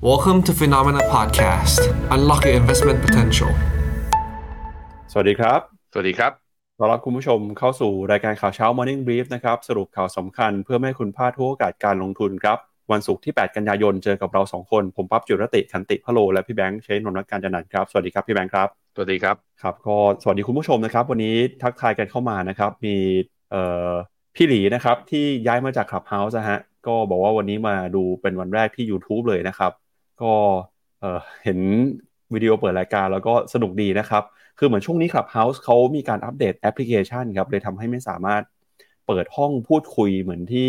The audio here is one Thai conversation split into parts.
Welcome to Phenomena Podcast. Unlock your investment potential. สวัสดีครับ สวัสดีครับต้อนรับคุณผู้ชมเข้าสู่รายการข่าวเช้า Morning Brief นะครับ สรุปข่าวสำคัญเพื่อไม่ให้คุณพลาดทุกโอกาสการลงทุนครับ วันศุกร์ที่ 8 กันยายน เจอกับเรา 2 คน ผมปั๊บจุรติขันติพะโล และพี่แบงค์เชนนนท์การจันนันท์ครับ สวัสดีครับ พี่แบงค์ครับ สวัสดีครับ ครับ ก็สวัสดีคุณผู้ชมนะครับ วันนี้ทักทายกันเข้ามานะครับ มีเอ่อพี่หลีนะครับที่ย้ายมาจาก Clubhouse นะฮะ ก็บอกว่าวันนี้มาดูเป็นวันแรกที่ YouTube เลยนะครับ ก็เอ่อเห็นวิดีโอเปิดรายการแล้วก็สนุกดีนะครับ คือเหมือนช่วงนี้ Clubhouse เขามีการอัปเดตแอปพลิเคชันครับเลยทำให้ไม่สามารถเปิดห้องพูดคุยเหมือนที่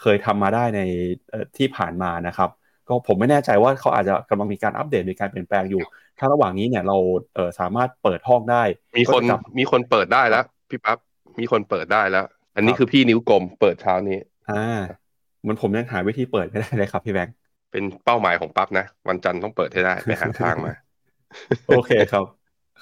เคยทำมาได้ในเอ่อที่ผ่านมานะครับก็ผมไม่แน่ใจว่าเขาอาจจะกำลังมีการอัปเดตมีการเปลี่ยนแปลงอยู่ ถ้าระหว่างนี้เนี่ยเราเอ่อสามารถเปิดห้องได้ มีคนก็จะกลับมีคนเปิดได้แล้วพี่ปั๊บมีคนเปิดได้แล้ว อันนี้ครับคือพี่นิ้วกลมเปิดเช้านี้ อ่าเหมือนผมยังหาวิธีเปิดไม่ได้เลยครับพี่แบงค์ เป็นเป้าหมายของปั๊บนะ วันจันทร์ต้องเปิดให้ได้ไปหาทางมา โอเคครับ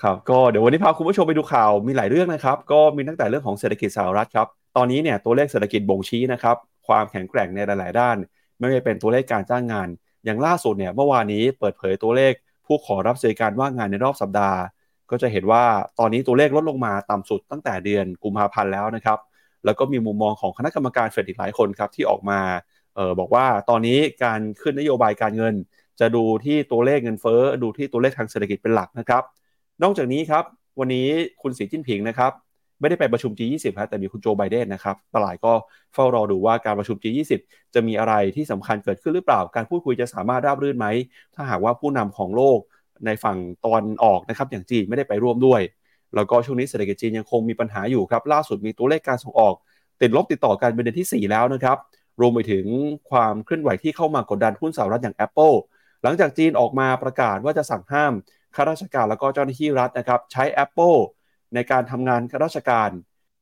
ครับก็เดี๋ยววันนี้พาคุณผู้ชมไปดูข่าวมีหลายเรื่องนะครับ ก็มีตั้งแต่เรื่องของเศรษฐกิจสหรัฐครับ ตอนนี้เนี่ยตัวเลขเศรษฐกิจบ่งชี้นะครับ ความแข็งแกร่งในหลาย ๆ ด้าน ไม่ว่าจะเป็นตัวเลขการจ้างงาน อย่างล่าสุดเนี่ยเมื่อวานนี้เปิดเผยตัวเลข ผู้ขอรับสวัสดิการว่างงานในรอบสัปดาห์ ก็จะเห็นว่าตอนนี้ตัวเลขลดลงมาต่ำสุดตั้งแต่เดือนกุมภาพันธ์แล้วนะครับ แล้วก็มีมุมมองของคณะกรรมการเฟดอีกหลายคนครับที่ออกมา ออบอกว่าตอนนี้การขึ้นนโยบายการเงิน จะดูที่ตัวเลขเงินเฟ้อดูที่ตัวเลขทางเศรษฐกิจเป็นหลักนะครับ นอกจากนี้ครับวันนี้คุณสีจิ้นผิงนะครับไม่ได้ไปประชุม G20 ครับแต่มีคุณโจไบเดนนะครับตลาดก็เฝ้ารอดูว่าการประชุม G20 จะมีอะไรที่สำคัญเกิดขึ้นหรือเปล่า การพูดคุยจะสามารถราบรื่นไหม ถ้าหากว่าผู้นำของโลกในฝั่งตอนออกนะครับอย่างจีนไม่ได้ไปร่วมด้วย แล้วก็ช่วงนี้เศรษฐกิจจีนยังคงมีปัญหาอยู่ครับล่าสุดมีตัวเลขการส่งออก ติดลบติดต่อกันเป็นเดือนที่ 4 แล้วนะครับ รวมไปถึงความเคลื่อนไหวที่เข้ามากดดันหุ้นสหรัฐอย่าง Apple หลังจากจีนออกมาประกาศว่าจะสั่งห้ามข้าราชการแล้วก็เจ้าหน้าที่รัฐนะครับใช้ Apple ในการทำงานข้าราชการ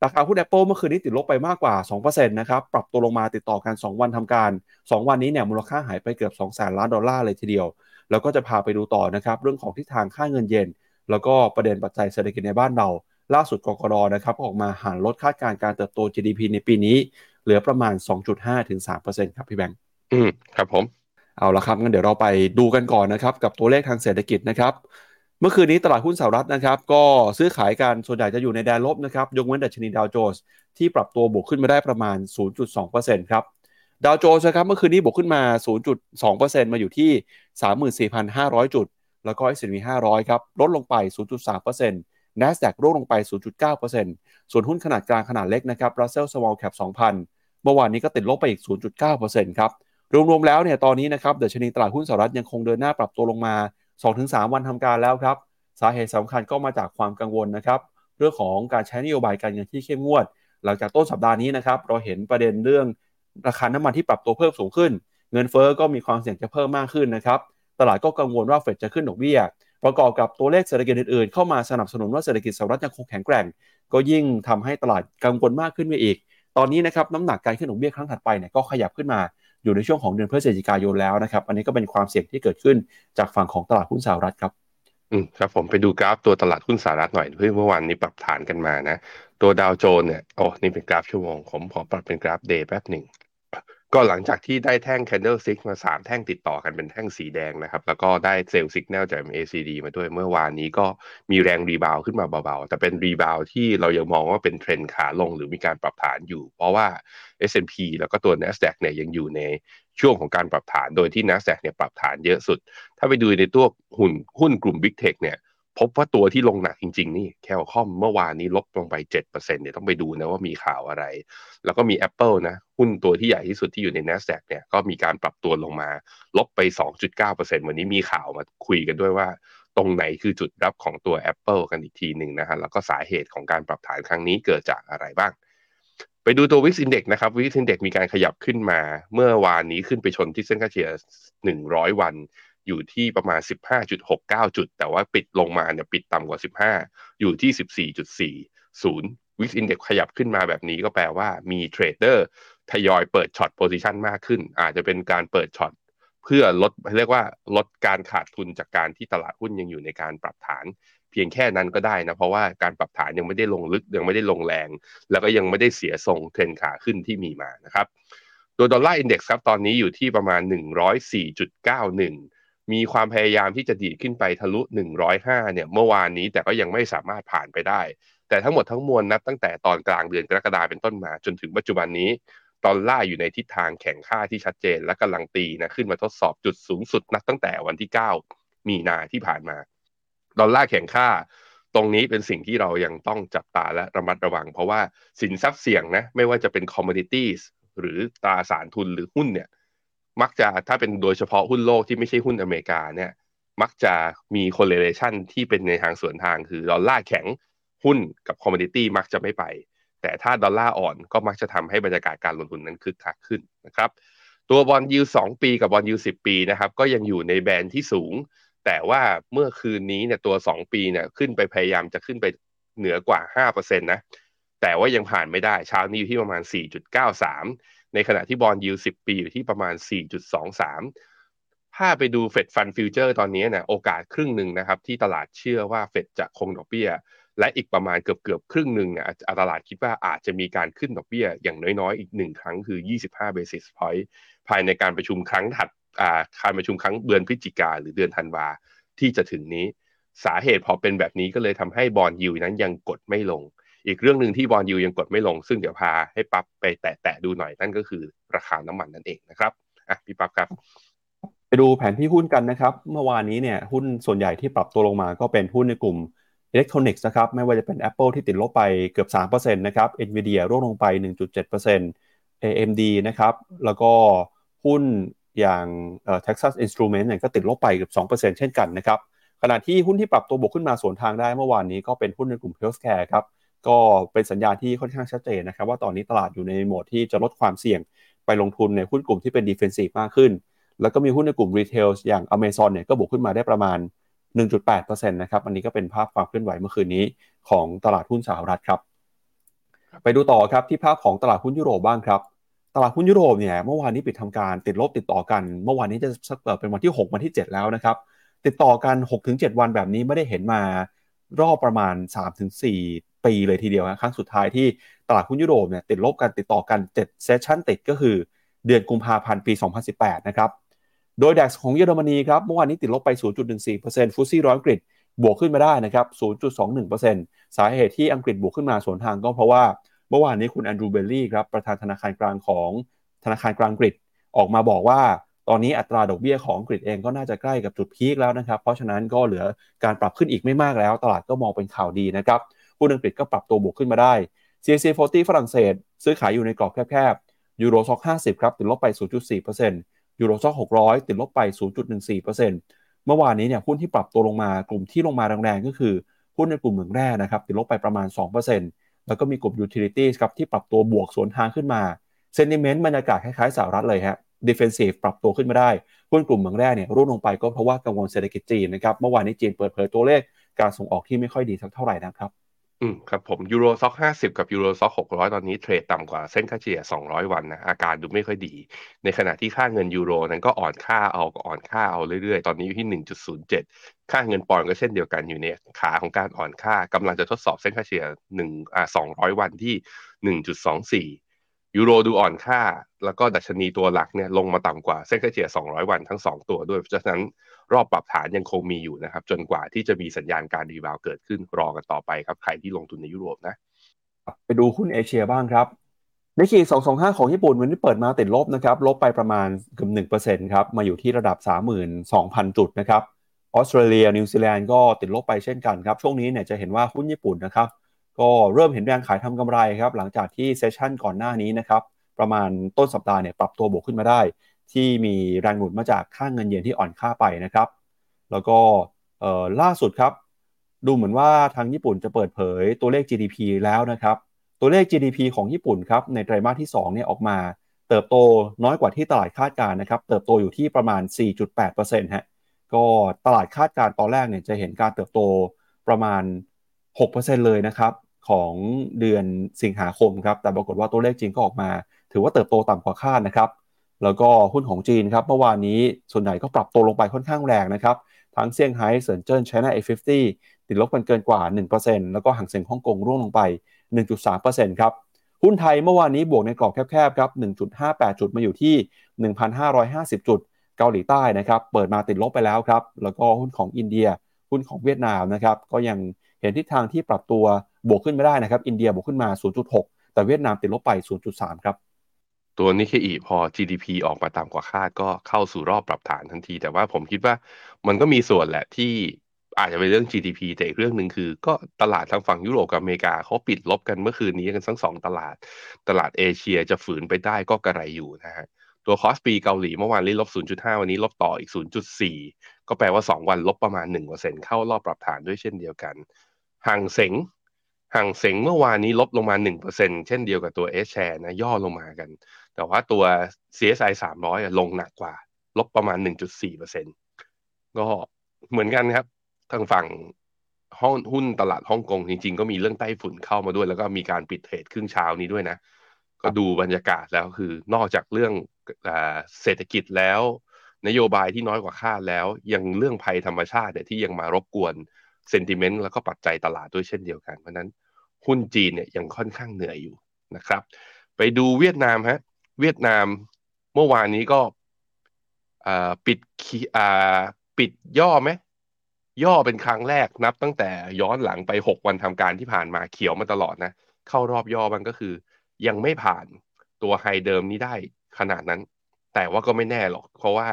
ราคาหุ้น Apple เมื่อคืนนี้ติดลบไปมากกว่า 2%นะครับ ปรับตัวลงมาติดต่อกัน 2 วันทำการ 2 วันนี้เนี่ยมูลค่าหายไปเกือบ2แสนล้านดอลลาร์เลยทีเดียว แล้วก็จะพาไปดูต่อนะครับเรื่องของทิศทางค่าเงินเยนแล้วก็ประเด็นปัจจัยเศรษฐกิจในบ้านเรา ล่าสุดกกรนะครับออกมาหารลดคาดการณ์การเติบโต GDP ในปีนี้ เหลือประมาณ 2.5ถึง3%ครับพี่แบงค์อืมครับผมเอาละครับงั้นเดี๋ยวเราไปดูกันก่อนนะครับกับตัวเลขทางเศรษฐกิจนะครับเมื่อคืนนี้ตลาดหุ้นสหรัฐนะครับ ก็ซื้อขายกันส่วนใหญ่จะอยู่ในแดนลบนะครับยกเว้นดัชนีดาวโจนส์ที่ปรับตัวบวกขึ้นมาได้ประมาณ 0.2%ครับดาวโจนส์นะครับเมื่อคืนนี้บวกขึ้นมา 0.2%มาอยู่ที่ 34,500 จุด แล้วก็ S&P 500 ครับ ลดลงไป 0.3% NASDAQ ร่วงลงไป 0.9%ส่วนหุ้นขนาดกลางขนาดเล็กนะครับ Russell Small Cap 2,000 เมื่อวานนี้ก็ติดลบไปอีก 0.9%ครับ รวมๆ แล้วเนี่ยตอนนี้นะครับเดชนีตลาดหุ้นสหรัฐยังคงเดินหน้าปรับตัวลงมา 2-3 วันทำการแล้วครับ สาเหตุสำคัญก็มาจากความกังวลนะครับ เรื่องของการใช้นโยบายการเงินที่เข้มงวด หลังจากต้นสัปดาห์นี้นะครับเราเห็นประเด็นเรื่องราคาน้ำมันที่ปรับตัวเพิ่มสูงขึ้น เงินเฟ้อก็มีความเสี่ยงจะเพิ่มมากขึ้นนะครับ ตลาดก็กังวลว่าเฟดจะขึ้นดอกเบี้ย ประกอบกับตัวเลขเศรษฐกิจอื่นๆ เข้ามาสนับสนุนว่าเศรษฐกิจสหรัฐยังคงแข็งแกร่ง ก็ยิ่งทำให้ตลาดกังวลมากขึ้นไปอีก ตอนนี้นะครับน้ำหนักการขึ้นดอกเบี้ยครั้งถัดไปเนี่ยก็ขยับขึ้นมาอยู่ในช่วงของเดือนพฤศจิกายนแล้วนะครับ อันนี้ก็เป็นความเสี่ยงที่เกิดขึ้นจากฝั่งของตลาดหุ้นสหรัฐครับ อืมครับผมไปดูกราฟตัวตลาดหุ้นสหรัฐหน่อยเพื่อเมื่อวานนี้ปรับฐานกันมานะ ตัวดาวโจนส์เนี่ยโอ้นี่เป็นกราฟชั่วโมง ผมขอปรับเป็นกราฟ day แป๊บหนึ่ง ก็หลังจากที่ได้แท่ง candlestick มาสามแท่งติดต่อกันเป็นแท่งสีแดงนะครับ แล้วก็ได้ sell สัญญาณจาก MACD มาด้วยเมื่อวานนี้ก็มีแรง rebound ขึ้นมาเบาๆ แต่เป็น rebound ที่เรายังมองว่าเป็นเทรนขาลงหรือมีการปรับฐานอยู่ เพราะว่า S&P แล้วก็ตัว NASDAQ เนี่ยยังอยู่ในช่วงของการปรับฐาน โดยที่ NASDAQ เนี่ยปรับฐานเยอะสุด ถ้าไปดูในตัวหุ้นหุ้นกลุ่ม Big Tech เนี่ย พบว่าตัวที่ลงหนักจริง ๆ นี่แคลคอมเมื่อวานนี้ลบลงไป 7%เนี่ยต้องไปดูนะว่ามีข่าวอะไร แล้วก็มี Apple นะหุ้นตัวที่ใหญ่ที่สุดที่อยู่ใน NASDAQ เนี่ยก็มีการปรับตัวลงมา ลบไป 2.9%วันนี้มีข่าวมาคุยกันด้วยว่า ตรงไหนคือจุดรับของตัว Apple กันอีกทีหนึ่งนะฮะแล้วก็สาเหตุของการปรับฐานครั้งนี้เกิดจากอะไรบ้างไปดูตัว VIX Index นะครับ Wix Index มีการขยับขึ้นมา เมื่อวานนี้ขึ้นไปชนที่เส้นค่าเฉลี่ย 100 วัน อยู่ที่ประมาณ 15.69 จุด แต่ว่าปิดลงมาเนี่ยปิดต่ำกว่า 15 อยู่ที่ 14.40 Wix Index ขยับขึ้นมาแบบนี้ก็แปลว่ามี trader ทยอยเปิด short position มากขึ้น อาจจะเป็นการเปิด short เพื่อลดเรียกว่าลดการขาดทุนจากการที่ตลาดหุ้นยังอยู่ในการปรับฐาน เพียงแค่นั้นก็ได้นะเพราะว่าการปรับฐานยังไม่ได้ลงลึกยังไม่ได้ลงแรง แล้วก็ยังไม่ได้เสียทรงเทรนขาขึ้นที่มีมานะครับตัว Dollar Index ครับตอนนี้อยู่ที่ประมาณ 104.91 มีความพยายามที่จะดีดขึ้นไปทะลุ 105 เนี่ยเมื่อวานนี้แต่ก็ยังไม่สามารถผ่านไปได้ แต่ทั้งหมดทั้งมวลนับตั้งแต่ตอนกลางเดือนกรกฎาเป็นต้นมา จนถึงปัจจุบันนี้ดอลลาร์อยู่ในทิศทางแข็งค่าที่ชัดเจนและกำลังตีนะขึ้นมาทดสอบจุดสูงสุดนับตั้งแต่วันที่ 9 มีนาที่ผ่านมา ดอลลาร์แข็งค่า ตรงนี้เป็นสิ่งที่เรายังต้องจับตาและระมัดระวัง เพราะว่าสินทรัพย์เสี่ยงนะไม่ว่าจะเป็น commodity หรือตราสารทุนหรือหุ้นเนี่ย มักจะถ้าเป็นโดยเฉพาะหุ้นโลกที่ไม่ใช่หุ้นอเมริกาเนี่ย มักจะมี correlation ที่เป็นในทางสวนทางคือดอลลาร์แข็งหุ้นกับ commodity มักจะไม่ไป แต่ถ้าดอลลาร์อ่อนก็มักจะทำให้บรรยากาศการลงทุนนั้นคึกคักขึ้นนะครับ ตัว bond yield สองปีกับ bond yield สิบปีนะครับ ก็ยังอยู่ใน band ที่สูง แต่ว่าเมื่อคืนนี้เนี่ยตัว 2 ปีเนี่ยขึ้นไปพยายามจะขึ้นไปเหนือกว่า5%นะแต่ว่ายังผ่านไม่ได้เช้านี้อยู่ที่ประมาณ 4.93 ในขณะที่ bond yield สิบปีอยู่ที่ประมาณ 4.23 ถ้าไปดู Fed Fund Futures ตอนนี้เนี่ยโอกาสครึ่งหนึ่งนะครับ ที่ตลาดเชื่อว่าเฟดจะคงดอกเบี้ย และอีกประมาณเกือบเกือบครึ่งหนึ่งเนี่ยตลาดคิดว่าอาจจะมีการขึ้นดอกเบี้ย อย่างน้อยๆ อีกหนึ่งครั้งคือ 25 basis point ภายในการประชุมครั้งถัดอ่าการประชุมครั้งเดือนพฤศจิกาหรือเดือนธันวาที่จะถึงนี้ สาเหตุพอเป็นแบบนี้ก็เลยทำให้บอลยูนั้นยังกดไม่ลง อีกเรื่องหนึ่งที่บอลยูยังกดไม่ลง ซึ่งเดี๋ยวพาให้ปั๊บไปแตะๆดูหน่อยนั่นก็คือราคาน้ำมันนั่นเองนะครับอะพี่ปั๊บครับ ไปดูแผนที่หุ้นกันนะครับ เมื่อวานนี้เนี่ยหุ้นส่วนใหญ่ที่ปรับตัวลงมาก็เป็นหุ้นในกลุ่มอิเล็กทรอนิกส์นะครับไม่ว่าจะเป็น Apple ที่ติดลบไปเกือบ 3%นะครับ Nvidia ร่วงลงไป 1.7% AMD นะครับแล้วก็หุ้นอย่าง Texas Instruments เนี่ยก็ติดลบไปเกือบ 2%เช่นกันนะครับขณะที่หุ้นที่ปรับตัวบวกขึ้นมาสวนทางได้เมื่อวานนี้ก็เป็นหุ้นในกลุ่ม Healthcare ครับ ก็เป็นสัญญาณที่ค่อนข้างชัดเจนนะครับว่าตอนนี้ตลาดอยู่ในโหมดที่จะลดความเสี่ยงไปลงทุนในหุ้นกลุ่มที่เป็น defensive มากขึ้น แล้วก็มีหุ้นในกลุ่มรีเทลอย่าง Amazon เนี่ยก็บวกขึ้นมาได้ประมาณ 1.8%นะครับอันนี้ก็เป็นภาพความเคลื่อนไหวเมื่อคืนนี้ของตลาดหุ้นสหรัฐครับ ไปดูต่อครับที่ภาพของตลาดหุ้นยุโรปบ้างครับตลาดหุ้นยุโรปเนี่ยเมื่อวานนี้ปิดทำการติดลบติดต่อกัน เมื่อวานนี้จะสักเป็นวันที่ 6 วันที่ 7 แล้วนะครับติดต่อกัน 6-7 วันแบบนี้ไม่ได้เห็นมารอบประมาณ 3-4 ปีเลยทีเดียวครั้งสุดท้ายที่ตลาดหุ้นยุโรปเนี่ยติดลบกันติดต่อกัน7เซสชั่นติดก็คือเดือนกุมภาพันธ์ปี 2018 นะครับ โดย DAX ของเยอรมนีครับเมื่อวานนี้ติดลบไป 0.14% FTSE ร้อยอังกฤษบวกขึ้นมาได้นะครับ 0.21%สาเหตุที่อังกฤษบวกขึ้นมาสวนทางก็เพราะว่าเมื่อวานนี้คุณแอนดรูว์ เบลีย์ครับประธานธนาคารกลางของธนาคารกลางอังกฤษออกมาบอกว่าตอนนี้อัตราดอกเบี้ยของอังกฤษเองก็น่าจะใกล้กับจุด peak แล้วนะครับ เพราะฉะนั้นก็เหลือการปรับขึ้นอีกไม่มากแล้ว ตลาดก็มองเป็นข่าวดีนะครับ หุ้นอังกฤษก็ปรับตัวบวกขึ้นมาได้ CAC 40 ฝรั่งเศส ซื้อขายอยู่ในกรอบแคบๆ Euro Stoxx 50 ครับ ติดลบไป 0.4% Euro Stoxx 600 ติดลบไป 0.14%เมื่อวานนี้เนี่ยหุ้นที่ปรับตัวลงมากลุ่มที่ลงมาแรงๆก็คือ หุ้นในกลุ่มเหมืองแร่นะครับติดลบไปประมาณ 2%แล้วก็มีกลุ่ม utilities ครับที่ปรับตัวบวกสวนทางขึ้นมา sentiment บรรยากาศคล้ายๆสหรัฐเลยฮะ defensive ปรับตัวขึ้นมาได้หุ้นกลุ่มเหมืองแร่เนี่ยร่วงลงไปก็เพราะว่ากังวลเศรษฐกิจจีนนะครับเมื่อวานนี้จีนเปิดเผยตัวเลขการส่งออกที่ไม่ค่อยดีสักเท่าไหร่นะครับ อืมครับผม Euro Stoxx ห้าสิบกับ Euro Stoxx หกร้อยตอนนี้ trade ต่ำกว่าเส้นค่าเฉลี่ยสองร้อยวันนะอาการดูไม่ค่อยดี ในขณะที่ค่าเงินยูโรนั้นก็อ่อนค่าเอาก็อ่อนค่าเอาเรื่อยๆ ตอนนี้อยู่ที่หนึ่งจุดศูนย์เจ็ดค่าเงินปอนด์ก็เช่นเดียวกันอยู่ในขาของการอ่อนค่ากำลังจะทดสอบเส้นค่าเฉลี่ยหนึ่งอ่าสองร้อยวันที่หนึ่งจุดสองสี่ ยูโรดูอ่อนค่า แล้วก็ดัชนีตัวหลักเนี่ยลงมาต่ำกว่าเส้นค่าเฉลี่ย 200 วันทั้ง 2 ตัวด้วยเพราะฉะนั้นรอบปรับฐานยังคงมีอยู่นะครับ จนกว่าที่จะมีสัญญาณการรีบาวเกิดขึ้นรอกันต่อไปครับ ใครที่ลงทุนในยุโรปนะ ไปดูหุ้นเอเชียบ้างครับนิกเกิ225 ของญี่ปุ่นวันนี้เปิดมาติดลบนะครับ ลบไปประมาณเกือบ1%ครับ มาอยู่ที่ระดับ 32,000 จุดนะครับออสเตรเลียนิวซีแลนด์ก็ติดลบไปเช่นกันครับ ช่วงนี้เนี่ยจะเห็นว่าหุ้นญี่ปุ่นนะครับ ก็เริ่มเห็นแรงขายทำกำไรครับหลังจากที่ session ก่อนหน้านี้นะครับประมาณต้นสัปดาห์เนี่ยปรับตัวบวกขึ้นมาได้ ที่มีแรงหนุนมาจากค่าเงินเยนที่อ่อนค่าไปนะครับ แล้วก็ล่าสุดครับ ดูเหมือนว่าทางญี่ปุ่นจะเปิดเผยตัวเลข GDP แล้วนะครับ ตัวเลข GDP ของญี่ปุ่นครับในไตรมาสที่2เนี่ยออกมาเติบโตน้อยกว่าที่ตลาดคาดการนะครับ เติบโตอยู่ที่ประมาณ 4.8%ฮะก็ตลาดคาดการตอนแรกเนี่ยจะเห็นการเติบโตประมาณ 6%เลยนะครับ ของเดือนสิงหาคมครับแต่ปรากฏว่าตัวเลขจริงก็ออกมา ถือว่าเติบโตต่ำกว่าคาดนะครับแล้วก็หุ้นของจีนครับเมื่อวานนี้ส่วนใหญ่ก็ปรับตัวลงไปค่อนข้างแรงนะครับทั้งเซี่ยงไฮ้เซินเจิ้นไชน่า A50 ติดลบกันเกินกว่า 1%แล้วก็หางเซ็งฮ่องกงร่วงลงไป 1.3%ครับหุ้นไทยเมื่อวานนี้บวกในกรอบแคบๆครับ 1.58 จุดมาอยู่ที่ 1,550 จุด เกาหลีใต้นะครับ เปิดมาติดลบไปแล้วครับ แล้วก็หุ้นของอินเดีย หุ้นของเวียดนามนะครับ ก็ยัง เห็นทิศทางที่ปรับตัวบวกขึ้นไม่ได้นะครับ อินเดียบวกขึ้นมา 0.6 แต่เวียดนามติดลบไป 0.3 ครับ ตัวนี้คืออีพอ GDP ออกมาต่ำกว่าคาดก็เข้าสู่รอบปรับฐานทันที แต่ว่าผมคิดว่ามันก็มีส่วนแหละที่อาจจะเป็นเรื่อง GDP แต่อีกเรื่องหนึ่งคือ ก็ตลาดทางฝั่งยุโรปกับอเมริกาเขาปิดลบกันเมื่อคืนนี้กันทั้งสองตลาด ตลาดเอเชียจะฝืนไปได้ก็กระไรอยู่นะฮะตัว KOSPI เกาหลีเมื่อวานนี้ลบ 0.5 วันนี้ลบต่ออีก 0.4 ก็แปลว่า 2 วันลบประมาณ 1%เข้ารอบปรับฐานด้วยเช่นเดียวกัน ห่างเสงห่างเสงเมื่อวานนี้ลบลงมา 1%เช่นเดียวกับตัว S share นะย่อลงมากัน แต่ว่าตัว CSI 300 ลงหนักกว่า ลบประมาณ 1.4%ก็เหมือนกันครับ ทางฝั่งห้องหุ้นตลาดฮ่องกงจริงๆ ก็มีเรื่องไต้ฝุ่นเข้ามาด้วย แล้วก็มีการปิดเทรดครึ่งเช้านี้ด้วยนะ ก็ดูบรรยากาศแล้วคือนอกจากเรื่องเศรษฐกิจแล้ว นโยบายที่น้อยกว่าคาดแล้ว ยังเรื่องภัยธรรมชาติเนี่ยที่ยังมารบกวน เซนติเมนต์แล้วก็ปัจจัยตลาดด้วยเช่นเดียวกัน เพราะนั้นหุ้นจีนเนี่ยยังค่อนข้างเหนื่อยอยู่นะครับ ไปดูเวียดนามฮะเวียดนามเมื่อวานนี้ก็ปิดปิดย่อไหมย่อเป็นครั้งแรกนับตั้งแต่ย้อนหลังไป 6 วันทำการที่ผ่านมาเขียวมาตลอดนะ เข้ารอบย่อมันก็คือ ยังไม่ผ่านตัวไฮเดิมนี้ได้ขนาดนั้น แต่ว่าก็ไม่แน่หรอก เพราะว่า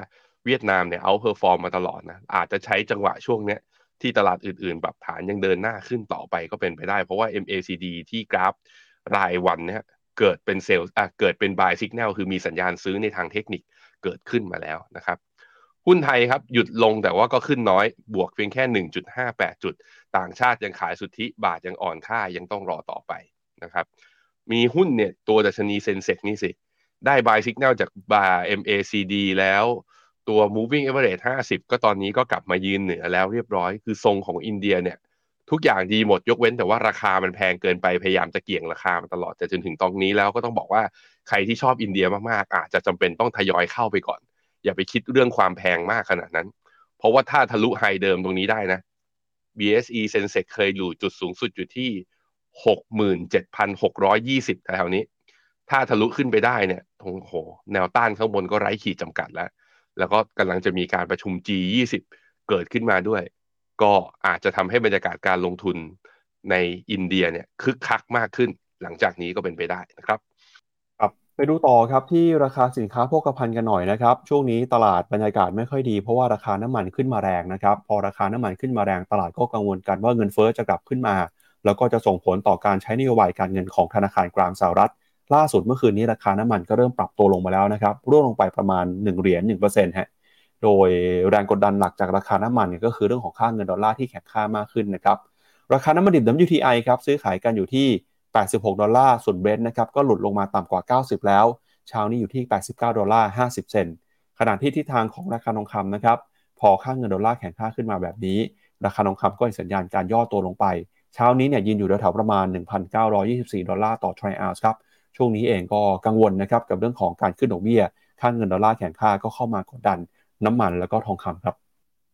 เวียดนามเนี่ย outperform มาตลอดนะ อาจจะใช้จังหวะช่วงเนี้ย ที่ตลาดอื่นๆ ปรับฐานยังเดินหน้าขึ้นต่อไปก็เป็นไปได้ เพราะว่า MACD ที่กราฟรายวันเนี่ยเกิดเป็น sell อะเกิดเป็น buy signal คือมีสัญญาณซื้อในทางเทคนิคเกิดขึ้นมาแล้วนะครับหุ้นไทยครับหยุดลงแต่ว่าก็ขึ้นน้อยบวกเพียงแค่ 1.58 จุด ต่างชาติยังขายสุทธิบาทยังอ่อนค่ายังต้องรอต่อไปนะครับมีหุ้นเนี่ยตัวดัชนี Sensex นี่สิ ได้ buy signal จากบา MACD แล้ว ตัว moving average 50 ก็ตอนนี้ก็กลับมายืนเหนือแล้วเรียบร้อย คือทรงของอินเดียเนี่ย ทุกอย่างดีหมดยกเว้นแต่ว่าราคามันแพงเกินไปพยายามจะเกี่ยงราคามาตลอดแต่จนถึงตรงนี้แล้วก็ต้องบอกว่าใครที่ชอบอินเดียมากๆอาจจะจำเป็นต้องทยอยเข้าไปก่อน อย่าไปคิดเรื่องความแพงมากขนาดนั้น เพราะว่าถ้าทะลุ high เดิมตรงนี้ได้นะ BSE Sensex เคยอยู่จุดสูงสุดอยู่ที่67,620แถวนี้ ถ้าทะลุขึ้นไปได้เนี่ยโอ้โห แนวต้านข้างบนก็ไร้ขีดจำกัดแล้ว แล้วก็กำลังจะมีการประชุม G20 เกิดขึ้นมาด้วย ก็อาจจะทำให้บรรยากาศการลงทุนในอินเดียเนี่ยคึกคักมากขึ้น หลังจากนี้ก็เป็นไปได้นะครับไปดูต่อครับที่ราคาสินค้าโภคภัณฑ์กันหน่อยนะครับ ช่วงนี้ตลาดบรรยากาศไม่ค่อยดีเพราะว่าราคาน้ำมันขึ้นมาแรงนะครับ พอราคาน้ำมันขึ้นมาแรงตลาดก็กังวลกันว่าเงินเฟอ้อจะกลับขึ้นมา แล้วก็จะส่งผลต่อการใช้นโยบายการเงินของธนาคารกลางสหรัฐ ล่าสุดเมื่อคืนนี้ราคาน้ำมันก็เริ่มปรับตัวลงมาแล้วนะครับร่วงลงไปประมาณ 1 เหรียญ1%ฮะโดยแรงกดดันหลักจากราคาน้ำมันก็คือเรื่องของค่าเงินดอลลาร์ที่แข็งค่ามากขึ้นนะครับราคาน้ำมันดิบ WTI ครับซื้อขายกันอยู่ที่ 86 ดอลลาร์ส่วน Brent นะครับก็หลุดลงมาต่ำกว่า 90 แล้วเช้านี้อยู่ที่ 89 ดอลลาร์ 50 เซนต์ขณะที่ทิศทางของราคาทองคำนะครับพอค่าเงินดอลลาร์แข็งค่าขึ้นมาแบบนี้ ราคาทองคำก็สัญญาณการย่อตัวลงไป เช้านี้เนี่ยยืนอยู่แถวๆประมาณ 1,924 ดอลลาร์ต่อทรัลล์ครับ ช่วงนี้เองก็กังวลนะครับกับเรื่องของการขึ้นดอกเบี้ย ค่าเงินดอลลาร์แข็งค่าก็เข้ามากดดันน้ำมันแล้วก็ทองคำครับ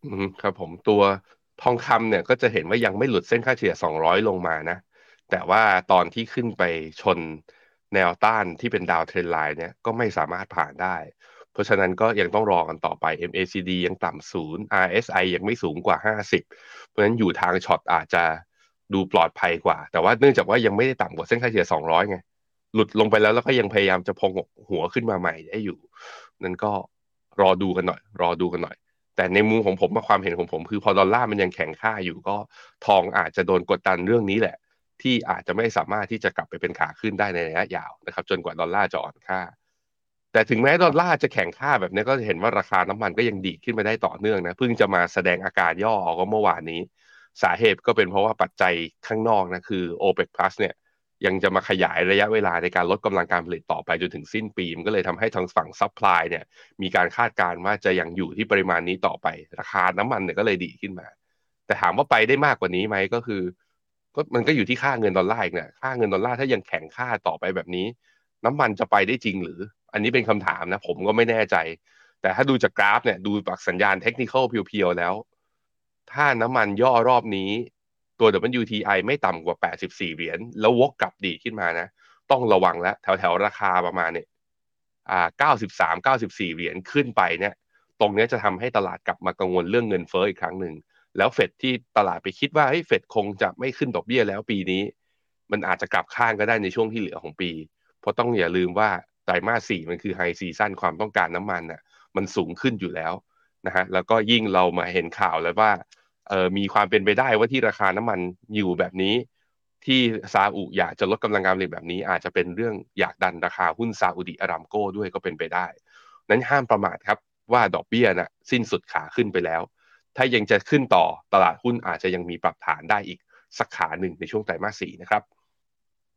อืมครับผมตัวทองคำเนี่ยก็จะเห็นว่ายังไม่หลุดเส้นค่าเฉลี่ย 200 ลงมานะ แต่ว่าตอนที่ขึ้นไปชนแนวต้านที่เป็นดาวเทรนไลน์เนี่ยก็ไม่สามารถผ่านได้ เพราะฉะนั้นก็ยังต้องรอกันต่อไป MACD ยังต่ำศูนย์ RSI ยังไม่สูงกว่า 50 เพราะฉะนั้นอยู่ทางช็อตอาจจะดูปลอดภัยกว่า แต่ว่าเนื่องจากว่ายังไม่ได้ต่ำกว่าเส้นค่าเฉลี่ย 200 ไง หลุดลงไปแล้วแล้วก็ยังพยายามจะพองหัวขึ้นมาใหม่ได้อยู่ นั่นก็รอดูกันหน่อย รอดูกันหน่อย แต่ในมุมของผมความเห็นของผม คือพอดอลลาร์มันยังแข็งค่าอยู่ก็ทองอาจจะโดนกดดันเรื่องนี้แหละ ที่อาจจะไม่สามารถที่จะกลับไปเป็นขาขึ้นได้ในระยะยาวนะครับ จนกว่าดอลลาร์จะอ่อนค่า แต่ถึงแม้ดอลลาร์จะแข็งค่าแบบนี้ก็จะเห็นว่าราคาน้ำมันก็ยังดีขึ้นมาได้ต่อเนื่องนะเพิ่งจะมาแสดงอาการย่อก็เมื่อวานนี้ สาเหตุก็เป็นเพราะว่าปัจจัยข้างนอกนะคือ OPEC Plus เนี่ย ยังจะมาขยายระยะเวลาในการลดกำลังการผลิตต่อไปจนถึงสิ้นปี มันก็เลยทำให้ทางฝั่ง supply เนี่ยมีการคาดการณ์ว่าจะยังอยู่ที่ปริมาณนี้ต่อไป ราคาน้ำมันเนี่ยก็เลยดีขึ้นมา แต่ถามว่าไปได้มากกว่านี้ไหมก็คือก็มันก็อยู่ที่ค่าเงินดอลลาร์อีกเนี่ยค่าเงินดอลลาร์ถ้ายังแข็งค่าต่อไปแบบนี้ น้ำมันจะไปได้จริงหรือ อันนี้เป็นคำถามนะผมก็ไม่แน่ใจ แต่ถ้าดูจากกราฟเนี่ยดูจากสัญญาณเทคนิคเพียวๆแล้ว ถ้าน้ำมันย่อรอบนี้ ตัว WTI ไม่ต่ำกว่า 84 เหรียญ แล้ววกกลับดีขึ้นมานะ ต้องระวังแล้วแถวๆราคาประมาณเนี่ยอ่า93 94 เหรียญขึ้นไปเนี่ย ตรงนี้จะทำให้ตลาดกลับมากังวลเรื่องเงินเฟ้ออีกครั้งหนึ่ง แล้วเฟดที่ตลาดไปคิดว่าเฮ้ยเฟดคงจะไม่ขึ้นดอกเบี้ยแล้วปีนี้ มันอาจจะกลับข้างก็ได้ในช่วงที่เหลือของปี เพราะต้องอย่าลืมว่าไตรมาสสี่มันคือไฮซีซั่นความต้องการน้ำมันน่ะมันสูงขึ้นอยู่แล้วนะฮะแล้วก็ยิ่งเรามาเห็นข่าวแล้วว่า เออมีความเป็นไปได้ว่าที่ราคาน้ำมันอยู่แบบนี้ ที่ซาอุอยากจะลดกำลังการผลิตแบบนี้ อาจจะเป็นเรื่องอยากดันราคาหุ้นซาอุดิอารามโก้ด้วยก็เป็นไปได้ นั้นห้ามประมาทครับว่าดอกเบี้ยนะ่ะสิ้นสุดขาขึ้นไปแล้ว ถ้ายังจะขึ้นต่อตลาดหุ้นอาจจะยังมีปรับฐานได้อีกสักขาหนึ่งในช่วงไตรมาสสี่นะครับ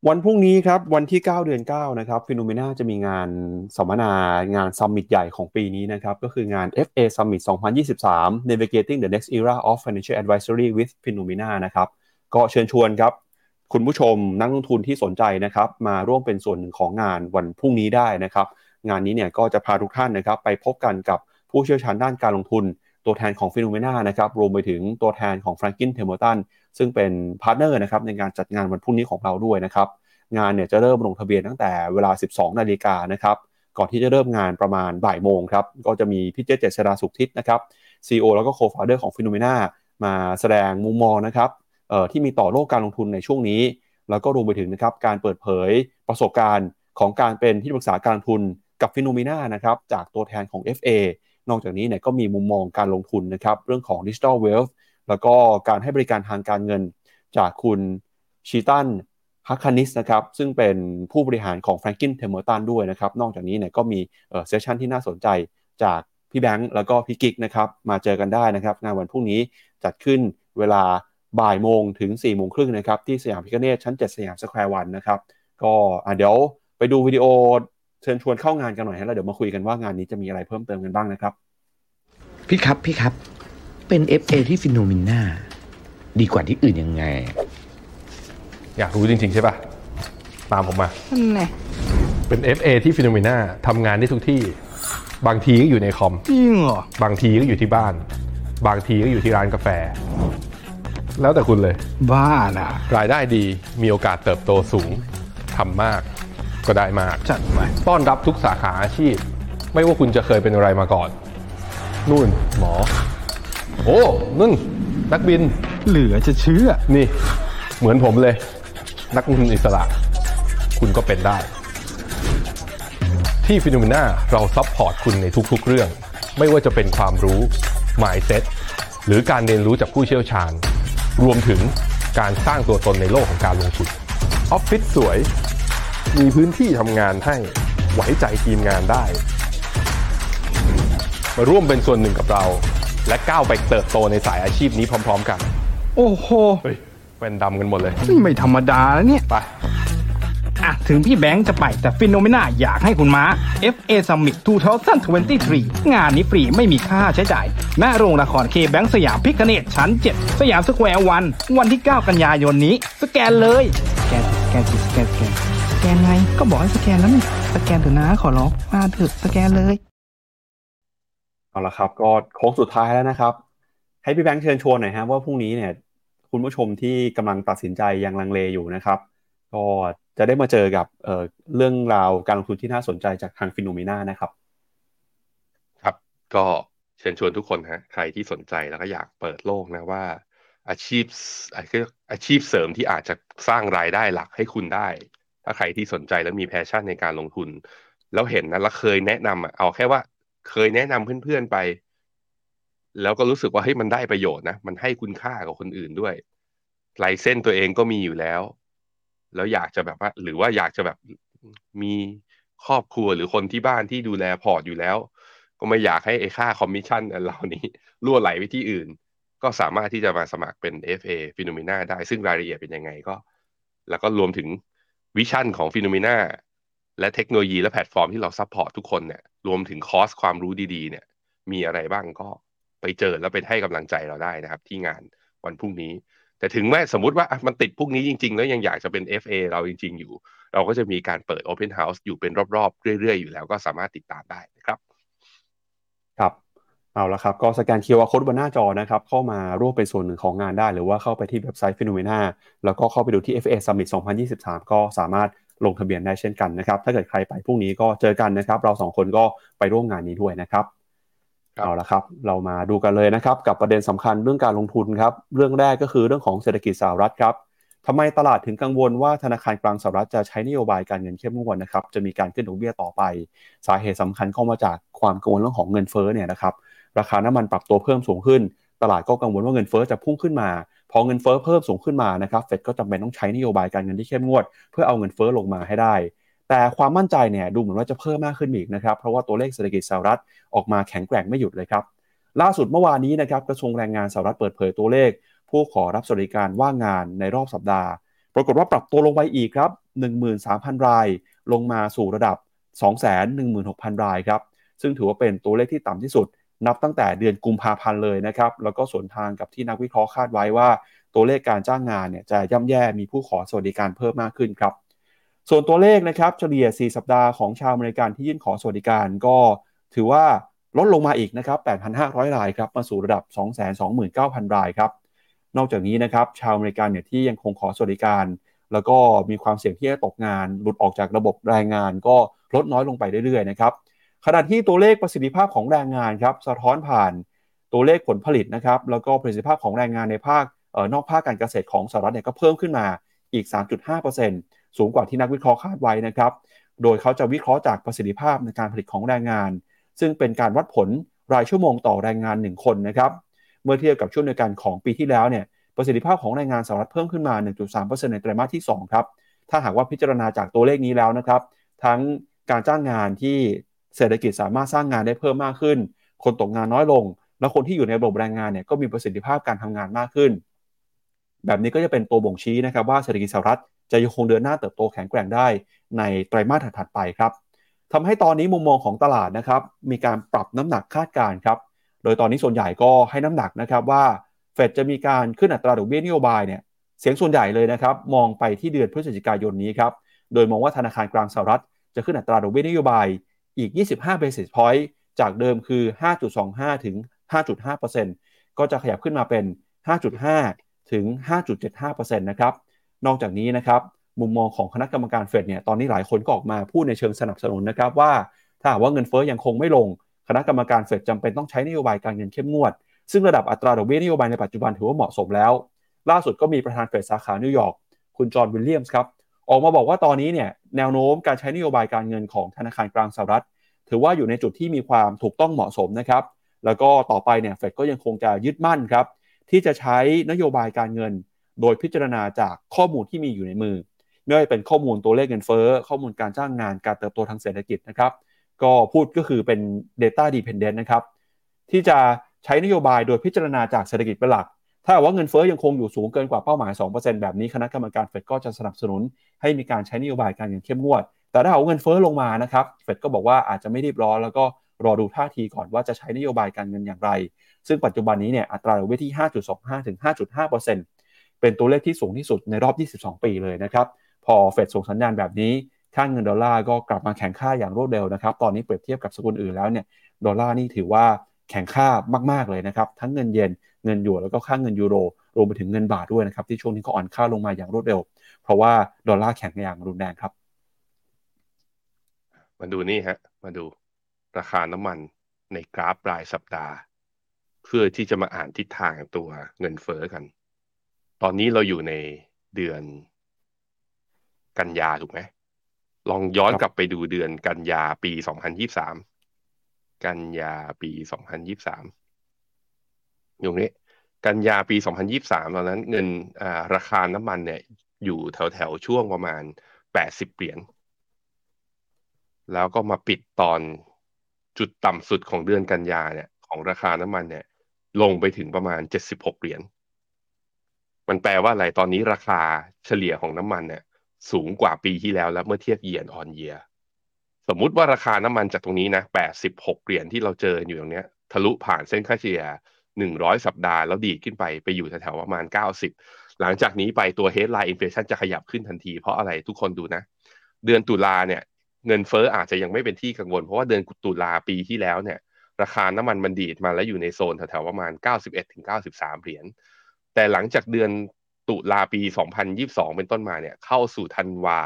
วันพรุ่งนี้ครับวันที่ 9 เดือน 9 นะครับ FINNOMENA จะมีงานสัมมนางาน summit ใหญ่ของปีนี้นะครับ ก็คืองาน FA Summit 2023 Navigating the Next Era of Financial Advisory with FINNOMENA นะครับ ก็เชิญชวนครับ คุณผู้ชมนักลงทุนที่สนใจนะครับ มาร่วมเป็นส่วนหนึ่งของงานวันพรุ่งนี้ได้นะครับ งานนี้เนี่ยก็จะพาทุกท่านนะครับ ไปพบกันกับผู้เชี่ยวชาญด้านการลงทุน ตัวแทนของ FINNOMENA นะครับรวมไปถึงตัวแทนของ Franklin Templeton ซึ่งเป็น partner นะครับในการจัดงานวันพรุ่งนี้ของเราด้วยนะครับ งานเนี่ยจะเริ่มลงทะเบียนตั้งแต่เวลา 12 นาฬิกานะครับ ก่อนที่จะเริ่มงานประมาณบ่ายโมงครับ ก็จะมีพี่เจษเจษฎาสุขทิศนะครับ CEO แล้วก็ Co-founder ของ FINNOMENA มาแสดงมุมมองนะครับเอ่อที่มีต่อโลกการลงทุนในช่วงนี้ แล้วก็รวมไปถึงนะครับการเปิดเผยประสบการณ์ของการเป็นที่ปรึกษาการลงทุนกับ FINNOMENA นะครับจากตัวแทนของ FA นอกจากนี้เนี่ยก็มีมุมมองการลงทุนนะครับเรื่องของ Digital Wealth แล้วก็การให้บริการทางการเงินจากคุณชีตันฮักคานิสนะครับซึ่งเป็นผู้บริหารของ Franklin Templeton ด้วยนะครับนอกจากนี้เนี่ยก็มี session ที่น่าสนใจจากพี่แบงค์แล้วก็พี่กิกนะครับมาเจอกันได้นะครับงานวันพรุ่งนี้จัดขึ้นเวลาบ่ายโมงถึง4ี่โมงครึ่งนะครับที่สยามพิฆเนศชั้น 7 สยามสแควร์วันนะครับก็เดี๋ยวไปดูวิดีโอเชิญชวนเข้างานกันหน่อยฮะแล้วเดี๋ยวมาคุยกันว่างานนี้จะมีอะไรเพิ่มเติมกันบ้างนะครับ พี่ครับ พี่ครับ เป็น FA ที่ฟิโนมิน่าดีกว่าที่อื่นยังไง อยากรู้จริง ๆ ใช่ปะตามผมมา นั่นแหละเป็น FA ที่ฟิโนเมนาทำงานได้ทุกที่ บางทีก็อยู่ในคอม จริงเหรอ บางทีก็อยู่ที่บ้าน บางทีก็อยู่ที่ร้านกาแฟ แล้วแต่คุณเลย บ้าน่ะรายได้ดีมีโอกาสเติบโตสูงทำมากก็ได้มาก จัดไปต้อนรับทุกสาขาอาชีพ ไม่ว่าคุณจะเคยเป็นอะไรมาก่อน นู่นหมอ โอ้นั่นนักบินเหลือจะเชื่อ นี่ เหมือนผมเลย นักลงทุนอิสระ คุณก็เป็นได้ ที่ FINNOMENA เรา support คุณในทุกๆเรื่อง ไม่ว่าจะเป็นความรู้ mindset หรือการเรียนรู้จากผู้เชี่ยวชาญ รวมถึงการสร้างตัวตนในโลกของการลงทุนออฟฟิศสวย มีพื้นที่ทำงานให้ไว้ใจทีมงานได้ มาร่วมเป็นส่วนหนึ่งกับเรา และก้าวไปเติบโตในสายอาชีพนี้พร้อม ๆ กัน โอ้โหเฮ้ยเป็นดำกันหมดเลย นี่ไม่ธรรมดาแล้วเนี่ย ไป อะ ถึงพี่แบงค์จะไปแต่ฟิโนเมนาอยากให้คุณม้า FA Summit 2023 งานนี้ฟรีไม่มีค่าใช้จ่ายณโรงละคร KBank สยามพิฆเนศชั้น 7 สยามสแควร์วัน วันที่ 9 กันยายนนี้ สแกนเลย สแกนสแกนสแกนสแกนสแกนไงก็บอกให้สแกนแล้วนี่สแกนเถอะนะขอร้องมาเถอะสแกนเลย เอาละครับ ก็โค้งสุดท้ายแล้วนะครับ ให้พี่แบงค์เชิญชวนหน่อยฮะว่าพรุ่งนี้เนี่ยคุณผู้ชมที่กำลังตัดสินใจยังลังเลอยู่นะครับ ก็จะได้มาเจอกับเรื่องราวการลงทุนที่น่าสนใจจากทาง Finno mena นะครับ ครับก็เชิญชวนทุกคนฮะใครที่สนใจแล้วก็อยากเปิดโลกนะว่า อาชีพอาชีพเสริมที่อาจจะสร้างรายได้หลักให้คุณได้ ถ้าใครที่สนใจแล้วมี passion ในการลงทุน แล้วเห็นนะแล้วเคยแนะนำเอาแค่ว่า เคยแนะนำเพื่อนๆไป แล้วก็รู้สึกว่าเฮ้ยมันได้ประโยชน์นะ มันให้คุณค่ากับคนอื่นด้วยlicense ตัวเองก็มีอยู่แล้ว แล้วอยากจะแบบว่า หรือว่าอยากจะแบบมีครอบครัวหรือคนที่บ้านที่ดูแลพอร์ตอยู่แล้ว ก็ไม่อยากให้ไอ้ค่าคอมมิชชั่นอันเหล่านี้รั่วไหลไปที่อื่น ก็สามารถที่จะมาสมัครเป็น FA p h e n o m e n a ได้ซึ่งรายละเอียดเป็นยังไงก็ แล้วก็รวมถึงวิชั่นของ p h e n o m e n a และเทคโนโลยีและแพลตฟอร์มที่เรา support ทุกคนเนี่ย รวมถึงคอร์สความรู้ดีๆ เนี่ย มีอะไรบ้างก็ไปเจอแล้วไปให้กำลังใจเราได้นะครับ ที่งานวันพรุ่งนี้ แต่ถึงแม้สมมติว่ามันติดพรุ่งนี้จริง ๆ แล้วยังอยากจะเป็น FA เราจริง ๆ อยู่ เราก็จะมีการเปิด Open House อยู่เป็นรอบๆ เรื่อย ๆ อยู่แล้วก็สามารถติดตามได้นะครับ ครับเอาละครับ ก็สแกน QR Code บนหน้าจอนะครับ เข้ามาร่วมเป็นส่วนหนึ่งของงานได้ หรือว่าเข้าไปที่เว็บไซต์ Phenomena แล้วก็เข้าไปดูที่ FA Summit 2023 ก็สามารถ ลงทะเบียนได้เช่นกันนะครับ ถ้าเกิดใครไปพรุ่งนี้ก็เจอกันนะครับ เราสองคนก็ไปร่วมงานนี้ด้วยนะครับเอาละครับ เรามาดูกันเลยนะครับ กับประเด็นสำคัญเรื่องการลงทุนครับ เรื่องแรกก็คือเรื่องของเศรษฐกิจสหรัฐครับทำไมตลาดถึงกังวลว่าธนาคารกลางสหรัฐจะใช้นโยบายการเงินเข้มงวดนะครับ จะมีการขึ้นดอกเบี้ยต่อไป สาเหตุสำคัญก็มาจากความกังวลเรื่องของเงินเฟ้อเนี่ยนะครับ ราคาน้ำมันปรับตัวเพิ่มสูงขึ้น ตลาดก็กังวลว่าเงินเฟ้อจะพุ่งขึ้นมา พอเงินเฟ้อเพิ่มสูงขึ้นมานะครับเฟดก็จำเป็นต้องใช้นโยบายการเงินที่เข้มงวด เพื่อเอาเงินเฟ้อลงมาให้ได้ แต่ความมั่นใจเนี่ยดูเหมือนว่าจะเพิ่มมากขึ้นอีกนะครับเพราะว่าตัวเลขเศรษฐกิจสหรัฐออกมาแข็งแกร่งไม่หยุดเลยครับล่าสุดเมื่อวานนี้นะครับกระทรวงแรงงานสหรัฐเปิดเผยตัวเลข ผู้ขอรับสวัสดิการว่างงานในรอบสัปดาห์ ปรากฏว่าปรับตัวลงไปอีกครับ 13,000 ราย ลงมาสู่ระดับ 216,000 รายครับซึ่งถือว่าเป็นตัวเลขที่ต่ำที่สุด นับตั้งแต่เดือนกุมภาพันธ์เลยนะครับ แล้วก็สวนทางกับที่นักวิเคราะห์คาดไว้ว่า ตัวเลขการจ้างงานเนี่ยจะย่ำแย่มีผู้ขอสวัสดิการเพิ่มมากขึ้นครับ ส่วนตัวเลขนะครับเฉลี่ย 4 สัปดาห์ของชาวอเมริกันที่ยื่นขอสวัสดิการก็ถือว่าลดลงมาอีกนะครับ 8,500 รายครับ มาสู่ระดับ 229,000 รายครับ นอกจากนี้นะครับ ชาวอเมริกันเนี่ยที่ยังคงขอสวัสดิการ แล้วก็มีความเสี่ยงที่จะตกงาน หลุดออกจากระบบแรงงานก็ลดน้อยลงไปเรื่อยๆนะครับ ขณะที่ตัวเลขประสิทธิภาพของแรงงานครับสะท้อนผ่านตัวเลขผลผลิตนะครับแล้วก็ประสิทธิภาพของแรงงานในภาคออนอกภาคการเกษตรของสหรัฐเนี่ยก็เพิ่มขึ้นมาอีก 3.5%สูงกว่าที่นักวิเคราะห์คาดไว้นะครับโดยเขาจะวิเคราะห์จากประสิทธิภาพในการผลิตของแรงงาน ซึ่งเป็นการวัดผลรายชั่วโมงต่อแรงงาน 1 คนนะครับเมื่อเทียบกับช่วงเดียวกันของปีที่แล้วเนี่ยประสิทธิภาพของแรงงานสหรัฐเพิ่มขึ้นมา 1.3%ในไตรมาสที่ 2 ครับ ถ้าหากว่าพิจารณาจากตัวเลขนี้แล้วนะครับ ทั้งการจ้างงานที่ เศรษฐกิจสามารถสร้างงานได้เพิ่มมากขึ้น คนตกงานน้อยลง และคนที่อยู่ในระบบแรงงานเนี่ยก็มีประสิทธิภาพการทำงานมากขึ้น แบบนี้ก็จะเป็นตัวบ่งชี้นะครับว่าเศรษฐกิจสหรัฐจะยังคงเดินหน้าเติบโตแข็งแกร่งได้ในไตรมาสถัดไปครับทำให้ตอนนี้มุมมองของตลาดนะครับมีการปรับน้ำหนักคาดการณ์ครับโดยตอนนี้ส่วนใหญ่ก็ให้น้ำหนักนะครับว่าเฟดจะมีการขึ้นอัตราดอกเบี้ยนโยบายเนี่ยเสียงส่วนใหญ่เลยนะครับมองไปที่เดือนพฤศจิกายนนี้ครับโดยมองว่าธนาคารกลางสหรัฐจะขึ้นอัตราดอกเบี้ยนโยบาย อีก 25 basis point จากเดิมคือ 5.25 ถึง 5.5%ก็จะขยับขึ้นมาเป็น 5.5 ถึง 5.75%นะครับ นอกจากนี้นะครับ มุมมองของคณะกรรมการเฟดเนี่ย ตอนนี้หลายคนก็ออกมาพูดในเชิงสนับสนุนนะครับว่า ถ้าว่าเงินเฟ้อยังคงไม่ลง คณะกรรมการเฟดจำเป็นต้องใช้นโยบายการเงินเข้มงวด ซึ่งระดับอัตราดอกเบี้ยนโยบายในปัจจุบันถือว่าเหมาะสมแล้ว ล่าสุดก็มีประธานเฟดสาขานิวยอร์ก คุณจอห์นวิลเลียมส์ครับ ออกมาบอกว่าตอนนี้เนี่ยแนวโน้มการใช้นโยบายการเงินของธนาคารกลางสหรัฐ ถือว่าอยู่ในจุดที่มีความถูกต้องเหมาะสมนะครับแล้วก็ต่อไปเนี่ยเฟดก็ยังคงจะยึดมั่นครับที่จะใช้นโยบายการเงิน โดยพิจารณาจากข้อมูลที่มีอยู่ในมือไม่ว่าเป็นข้อมูลตัวเลขเงินเฟ้อ ข้อมูลการจ้างงานการเติบโตทางเศรษฐกิจนะครับก็พูดก็คือเป็น data dependent นะครับที่จะใช้นโยบายโดยพิจารณาจากเศรษฐกิจเป็นหลัก ถ้าว่าเงินเฟ้อยังคงอยู่สูงเกินกว่าเป้าหมาย 2%แบบนี้คณะกรรมการเฟดก็จะสนับสนุนให้มีการใช้นโยบายการเงินเข้มงวด แต่ถ้าเอาเงินเฟ้อลงมานะครับเฟดก็บอกว่าอาจจะไม่รีบร้อนแล้วก็รอดูท่าทีก่อนว่าจะใช้นโยบายการเงินอย่างไร ซึ่งปัจจุบันนี้เนี่ยอัตราดอกเบี้ยที่ 5.25 ถึง 5.5%เป็นตัวเลขที่สูงที่สุดในรอบ 22 ปีเลยนะครับ พอเฟดส่งสัญญาณแบบนี้ค่าเงินดอลลาร์ก็กลับมาแข็งค่าอย่างรวดเร็วนะครับ ตอนนี้เปรียบเทียบกับสกุลอื่นแล้วเนี่ย ดอลลาร์นี่ถือว่าแข็งค่ามากๆเลยนะครับ ทั้งเงินเยน เงินหยวนแล้วก็ค่าเงินยูโร รวมไปถึงเงินบาทด้วยนะครับที่ช่วงนี้ก็อ่อนค่าลงมาอย่างรวดเร็ว เพราะว่าดอลลาร์แข็งอย่างรุนแรงครับมาดูนี่ฮะมาดูราคาน้ำมันในกราฟรายสัปดาห์ เพื่อที่จะมาอ่านทิศทางตัวเงินเฟ้อกัน ตอนนี้เราอยู่ในเดือนกันยาถูกไหมลองย้อนกลับไปดูเดือนกันยาปีสองพันยี่สามกันยาปีสองพันยี่สาม อยู่นี้กันยาปีสองพันยี่สามตอนนั้นเงินราคาน้ำมันเนี่ย อยู่แถวแถวช่วงประมาณแปดสิบเหรียญ แล้วก็มาปิดตอนจุดต่ำสุดของเดือนกันยาเนี่ย ของราคาน้ำมันเนี่ย ลงไปถึงประมาณเจ็ดสิบหกเหรียญ มันแปลว่าอะไร ตอนนี้ราคาเฉลี่ยของน้ำมันเนี่ย สูงกว่าปีที่แล้วแล้วเมื่อเทียบเยียนออนเยียสมมุติว่าราคาน้ำมันจากตรงนี้นะแปดสิบหกเหรียญที่เราเจออยู่ตรงเนี้ย ทะลุผ่านเส้นค่าเฉลี่ย หนึ่งร้อยสัปดาห์แล้วดีดขึ้นไปไปอยู่แถวๆประมาณเก้าสิบหลังจากนี้ไปตัว headline inflation จะขยับขึ้นทันทีเพราะอะไรทุกคนดูนะ เดือนตุลาเนี่ยเงินเฟ้ออาจจะยังไม่เป็นที่กังวล เพราะว่าเดือนตุลาปีที่แล้วเนี่ยราคาน้ำมันมันดีดมาแล้วอยู่ในโซนแถวๆประมาณ 91ถึง93 เหรียญแต่หลังจากเดือนตุลาปี 2022 เป็นต้นมาเนี่ยเข้าสู่ธันวา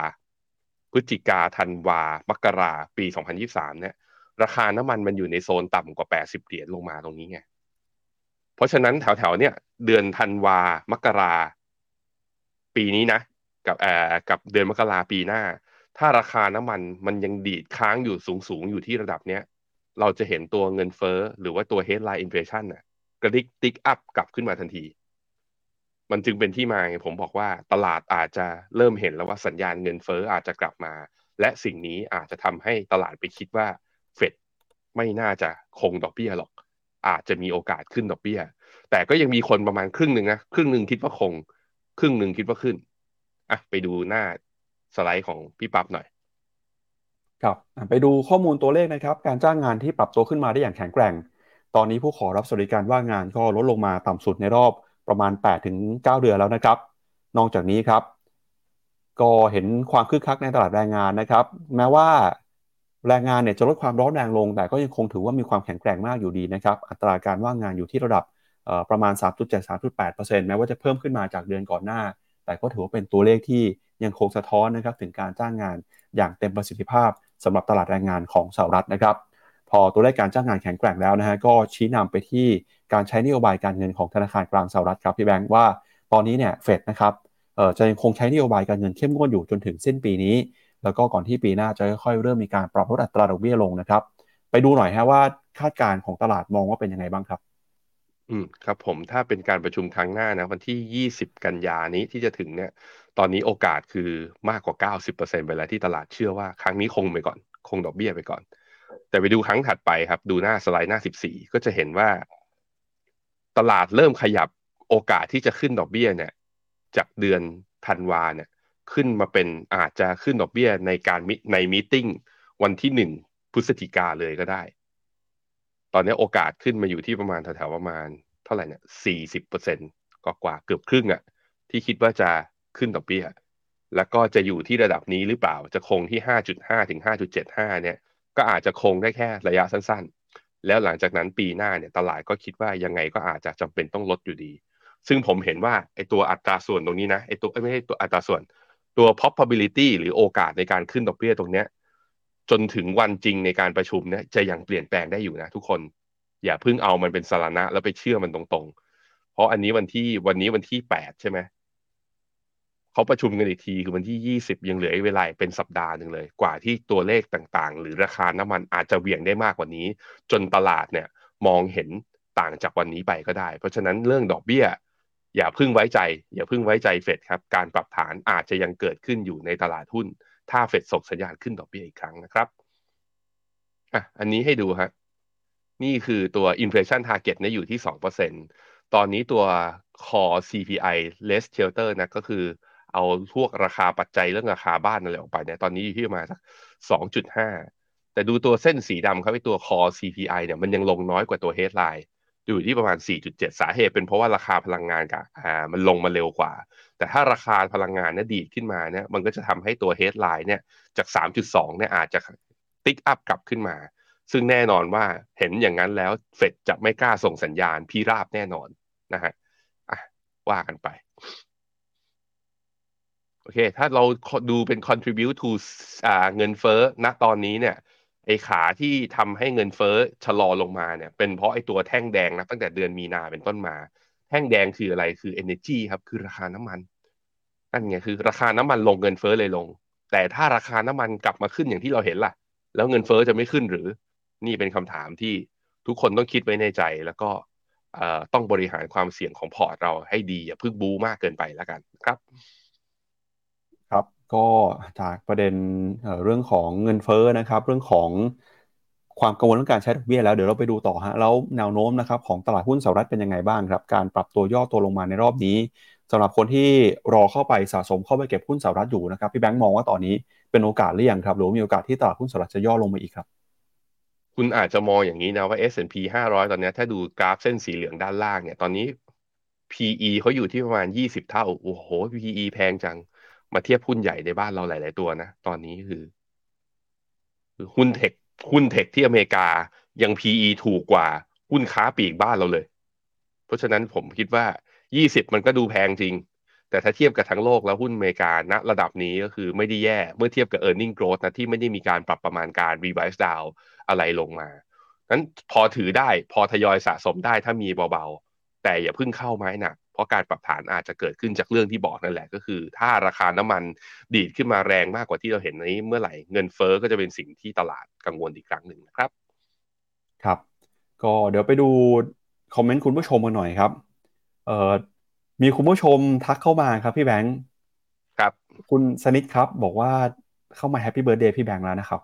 พฤศจิกาธันวา มกราปี 2023 เนี่ยราคาน้ำมันมันอยู่ในโซนต่ำกว่า 80 เหรียญลงมาตรงนี้ไง เพราะฉะนั้นแถวๆเนี่ยเดือนธันวามกราปีนี้นะ กับเอ่อกับเดือนมกราปีหน้า ถ้าราคาน้ำมันมันยังดีดค้างอยู่สูงๆ อยู่ที่ระดับเนี้ยเราจะเห็นตัวเงินเฟ้อหรือว่าตัว headline inflation น่ะกระดิก tick up กลับขึ้นมาทันที มันจึงเป็นที่มาไงผมบอกว่าตลาดอาจจะเริ่มเห็นแล้วว่าสัญญาณเงินเฟ้ออาจจะกลับมา และสิ่งนี้อาจจะทำให้ตลาดไปคิดว่าเฟดไม่น่าจะคงดอกเบี้ยหรอก อาจจะมีโอกาสขึ้นดอกเบี้ย แต่ก็ยังมีคนประมาณครึ่งหนึ่งนะ ครึ่งหนึ่งคิดว่าคง ครึ่งหนึ่งคิดว่าขึ้นอะไปดูหน้าสไลด์ของพี่ปั๊บหน่อย ครับไปดูข้อมูลตัวเลขนะครับ การจ้างงานที่ปรับตัวขึ้นมาได้อย่างแข็งแกร่ง ตอนนี้ผู้ขอรับสวัสดิการว่างงานก็ลดลงมาต่ำสุดในรอบประมาณ 8-9 เดือนแล้วนะครับ นอกจากนี้ครับ ก็เห็นความคึกคักในตลาดแรงงานนะครับ แม้ว่า แรงงานเนี่ยจะลดความร้อนแรงลง แต่ก็ยังคงถือว่ามีความแข็งแกร่งมากอยู่ดีนะครับอัตราการว่างงานอยู่ที่ระดับประมาณ 3.7-3.8%แม้ว่าจะเพิ่มขึ้นมาจากเดือนก่อนหน้า แต่ก็ถือว่าเป็นตัวเลขที่ยังคงสะท้อนนะครับถึงการจ้างงานอย่างเต็มประสิทธิภาพสำหรับตลาดแรงงานของสหรัฐนะครับ พอตัวเลขการจ้างงานแข็งแกร่งแล้วนะฮะก็ชี้นำไปที่การใช้นโยบายการเงินของธนาคารกลางสหรัฐครับพี่แบงค์ว่าตอนนี้เนี่ยเฟดนะครับจะยังคงใช้นโยบายการเงินเข้มงวดอยู่จนถึงสิ้นปีนี้ แล้วก็ก่อนที่ปีหน้าจะค่อยๆเริ่มมีการปรับลดอัตราดอกเบี้ยลงนะครับ ไปดูหน่อยฮะว่าคาดการณ์ของตลาดมองว่าเป็นยังไงบ้างครับ อืมครับผมถ้าเป็นการประชุมครั้งหน้านะวันที่ 20 กันยานี้ที่จะถึงเนี่ย ตอนนี้โอกาสคือมากกว่า 90%ไปแล้วที่ตลาดเชื่อว่าครั้งนี้คงไปก่อน คงดอกเบี้ยไปก่อน แต่ไปดูครั้งถัดไปครับ ดูหน้าสไลด์หน้า 14 ก็จะเห็นว่า ตลาดเริ่มขยับโอกาสที่จะขึ้นดอกเบี้ยเนี่ย จากเดือนธันวาเนี่ย ขึ้นมาเป็นอาจจะขึ้นดอกเบี้ยในการในมีติ้งวันที่หนึ่งพฤศจิกาเลยก็ได้ ตอนนี้โอกาสขึ้นมาอยู่ที่ประมาณแถวๆประมาณเท่าไหร่เนี่ยสี่สิบเปอร์เซ็นต์ก็กว่าเกือบครึ่งอะที่คิดว่าจะขึ้นดอกเบี้ย แล้วก็จะอยู่ที่ระดับนี้หรือเปล่าจะคงที่ห้าจุดห้าถึงห้าจุดเจ็ดห้าเนี่ยก็อาจจะคงได้แค่ระยะสั้นๆ แล้วหลังจากนั้นปีหน้าเนี่ยตลาดก็คิดว่ายังไงก็อาจจะจำเป็นต้องลดอยู่ดี ซึ่งผมเห็นว่าไอตัวอัตราส่วนตรงนี้นะไอตัวไม่ใช่ตัวอัตราส่วน ตัว probability หรือโอกาสในการขึ้นดอกเบี้ยตรงเนี้ย จนถึงวันจริงในการประชุมเนี่ยจะยังเปลี่ยนแปลงได้อยู่นะทุกคน อย่าเพิ่งเอามันเป็นสาระแล้วไปเชื่อมันตรงๆ เพราะอันนี้วันที่วันนี้วันที่แปดใช่ไหมเขาประชุมกันอีกทีคือวันที่ยี่สิบยังเหลือเวลาเป็นสัปดาห์หนึ่งเลย กว่าที่ตัวเลขต่างๆ หรือราคาน้ำมันอาจจะเหวี่ยงได้มากกว่านี้ จนตลาดเนี่ย มองเห็นต่างจากวันนี้ไปก็ได้ เพราะฉะนั้นเรื่องดอกเบี้ย อย่าพิ่งไว้ใจ อย่าพิ่งไว้ใจเฟดครับ การปรับฐานอาจจะยังเกิดขึ้นอยู่ในตลาดหุ้น ถ้าเฟดส่งสัญญาณขึ้นดอกเบี้ยอีกครั้งนะครับอะอันนี้ให้ดูฮะนี่คือตัว inflation target เนี่ยอยู่ที่ 2%ตอนนี้ตัว core CPI less shelter นะก็คือเอาพวกราคาปัจจัยเรื่องราคาบ้านอะไรออกไปเนี่ยตอนนี้อยู่ที่ประมาณสัก 2.5 แต่ดูตัวเส้นสีดำครับไอตัว core CPI เนี่ยมันยังลงน้อยกว่าตัว headline อยู่ที่ประมาณ 4.7 สาเหตุเป็นเพราะว่าราคาพลังงานกับอ่ามันลงมาเร็วกว่า แต่ถ้าราคาพลังงานเนี่ยดีดขึ้นมาเนี่ยมันก็จะทำให้ตัว headline เนี่ยจาก 3.2 เนี่ยอาจจะติ๊กอัพกลับขึ้นมา ซึ่งแน่นอนว่าเห็นอย่างนั้นแล้วเฟดจะไม่กล้าส่งสัญญาณพีราบแน่นอนนะฮะอะว่ากันไปโอเค ถ้าเราดูเป็น contribute to อ่าเงินเฟ้อณตอนนี้เนี่ย ไอ้ขาที่ทำให้เงินเฟ้อชะลอลงมาเนี่ย เป็นเพราะไอ้ตัวแท่งแดงนะตั้งแต่เดือนมีนาเป็นต้นมา แท่งแดงคืออะไรคือ energy ครับ คือราคาน้ำมันนั่นไงคือ ราคาน้ำมันลงเงินเฟ้อเลยลง แต่ถ้าราคาน้ำมันกลับมาขึ้นอย่างที่เราเห็นล่ะ แล้วเงินเฟ้อจะไม่ขึ้นหรือ นี่เป็นคำถามที่ทุกคนต้องคิดไว้ในใจ แล้วก็ต้องบริหารความเสี่ยงของพอร์ตเราให้ดีอย่าพึ่งบูมากเกินไปแล้วกันครับ ก็จากประเด็นเรื่องของเงินเฟ้อนะครับ เรื่องของความกังวลเรื่องการใช้ดอกเบี้ยแล้วเดี๋ยวเราไปดูต่อฮะแล้วแนวโน้มนะครับของตลาดหุ้นสหรัฐเป็นยังไงบ้างครับ การปรับตัวย่อตัวลงมาในรอบนี้สำหรับคนที่รอเข้าไปสะสมเข้าไปเก็บหุ้นสหรัฐอยู่นะครับพี่แบงค์มองว่าตอนนี้เป็นโอกาสหรือยังครับหรือมีโอกาสที่ตลาดหุ้นสหรัฐจะย่อลงมาอีกครับคุณอาจจะมองอย่างนี้นะว่า S&P 500 ตอนนี้ถ้าดูกราฟเส้นสีเหลืองด้านล่างเนี่ยตอนนี้ PE เขาอยู่ที่ประมาณ 20 เท่า โอ้โห PE แพงจัง มาเทียบหุ้นใหญ่ในบ้านเราหลาย ๆ ตัวนะ ตอนนี้คือคือหุ้นเทคหุ้นเทคที่อเมริกายัง PE ถูกกว่าหุ้นค้าปลีกบ้านเราเลย เพราะฉะนั้นผมคิดว่า 20 มันก็ดูแพงจริง แต่แต่ถ้าเทียบกับทั้งโลกแล้วหุ้นอเมริกาณระดับนี้ก็คือไม่ได้แย่ เมื่อเทียบกับ e a r n i n g growth นะที่ไม่ได้มีการปรับประมาณการ revise down อะไรลงมานั้นพอถือได้พอทยอยสะสมได้ถ้ามีเบาๆ แต่อย่าเพิ่งเข้าไม้หนัก เพราะการปรับฐานอาจจะเกิดขึ้นจากเรื่องที่บอกนั่นแหละ ก็คือ ถ้าราคาน้ำมันดีดขึ้นมาแรงมากกว่าที่เราเห็นนี้เมื่อไหร่เงินเฟอ้อก็จะเป็นสิ่งที่ตลาดกังวลอีกครั้งหนึ่งนะครับ ครับ ก็เดี๋ยวไปดูคอมเมนต์คุณผู้ชมกันหน่อยครับ เอ่อมีคุณผู้ชมทักเข้ามาครับพี่แบงค์ครับ คุณสนิทครับ บอกว่าเข้ามา happy birthday พี่แบงค์แล้วนะครับ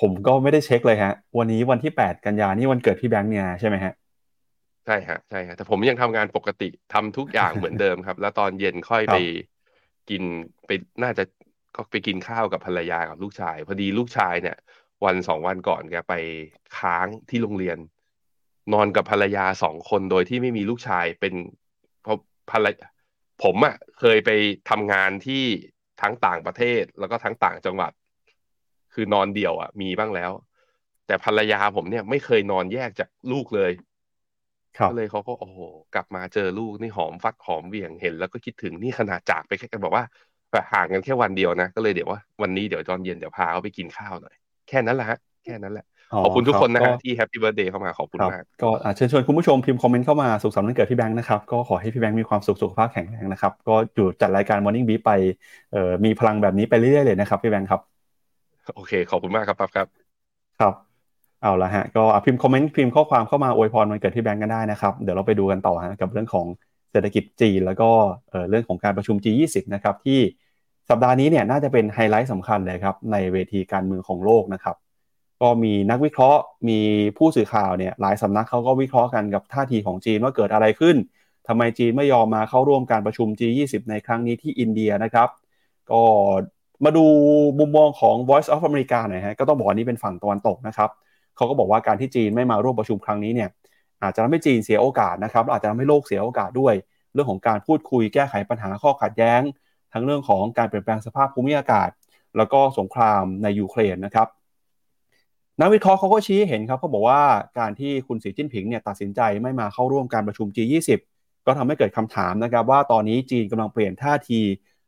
ผมก็ไม่ได้เช็คเลยฮะ วันนี้วันที่แปดกันยานี่วันเกิดพี่แบงค์เนี่ยใช่ไหมฮะ ใช่ฮะใช่ฮะแต่ผมยังทำงานปกติทำทุกอย่างเหมือนเดิมครับ แล้วตอนเย็นค่อยครับไปกินไปน่าจะก็ไปกินข้าวกับภรรยากับลูกชาย พอดีลูกชายเนี่ย วันสองวันก่อนแกไปค้างที่โรงเรียน นอนกับภรรยาสองคนโดยที่ไม่มีลูกชายเป็นเพราะภรรยาผมอะ่ะเคยไปทำงานที่ทั้งต่างประเทศแล้วก็ทั้งต่างจังหวัด คือนอนเดี่ยวอะ่ะ มีบ้างแล้ว แต่ภรรยาผมเนี่ยไม่เคยนอนแยกจากลูกเลยครับ ก็เลยเขาก็โอ้โหกลับมาเจอลูกนี่หอมฟัดหอมเหวี่ยงเห็น แล้วก็คิดถึงนี่ขนาดจากไปแค่บอกว่าแบบห่างกันแค่วันเดียวนะ ก็เลยเดี๋ยวว่าวันนี้เดี๋ยวตอนเย็นเดี๋ยวพาเขาไปกินข้าวหน่อยแค่นั้นแหละฮะแค่นั้นแหละขอบคุณทุกคนนะรัฮะบที happy birthday เข้ามาขอบคุณครับมากก็อะเชิญชวนคุณผู้ชมพิมพ์คอมเมนต์เข้ามาสุขสันต์วันเกิดพี่แบงค์นะครับก็ขอให้พี่แบงค์มีความสุขสุขภาพแข็งแรงนะครับก็อยู่จัดรายการ Morning Beef ไปเอ่อมีพลังแบบนี้ไปเรื่อยๆเลยนะครับพี่แบงค์ครับโอเคขอบคุณมากครับปั๊บครับครับ เอาละฮะก็พิมพ์คอมเมนต์พิมพ์ข้อความเข้ามาอวยพรวันเกิดพี่แบงค์กันได้นะครับ เดี๋ยวเราไปดูกันต่อฮะกับเรื่องของเศรษฐกิจจีน แล้วก็เรื่องของการประชุม G20 นะครับที่สัปดาห์นี้เนี่ยน่าจะเป็นไฮไลท์สำคัญเลยครับในเวทีการเมืองของโลกนะครับ ก็มีนักวิเคราะห์มีผู้สื่อข่าวเนี่ยหลายสำนักเขาก็วิเคราะห์กันกับท่าทีของจีนว่าเกิดอะไรขึ้นทำไมจีนไม่ยอมมาเข้าร่วมการประชุม G20 ในครั้งนี้ที่อินเดียนะครับ ก็มาดูมุมมองของ Voice of America หน่อยฮะก็ต้องบอกนี่เป็นฝั่งตะวันตกนะครับ เขาก็บอกว่าการที่จีนไม่มาร่วมประชุมครั้งนี้เนี่ยอาจจะทำให้จีนเสียโอกาสนะครับอาจจะทำให้โลกเสียโอกาสด้วย เรื่องของการพูดคุยแก้ไขปัญหาข้อขัดแย้ง ทั้งเรื่องของการเปลี่ยนแปลงสภาพภูมิอากาศ แล้วก็สงครามในยูเครนนะครับนักวิเคราะห์เขาก็ชี้ให้เห็นครับเขาบอกว่าการที่คุณสีจิ้นผิงเนี่ยตัดสินใจไม่มาเข้าร่วมการประชุม G20 ก็ทำให้เกิดคำถามนะครับว่าตอนนี้จีนกำลังเปลี่ยนท่าที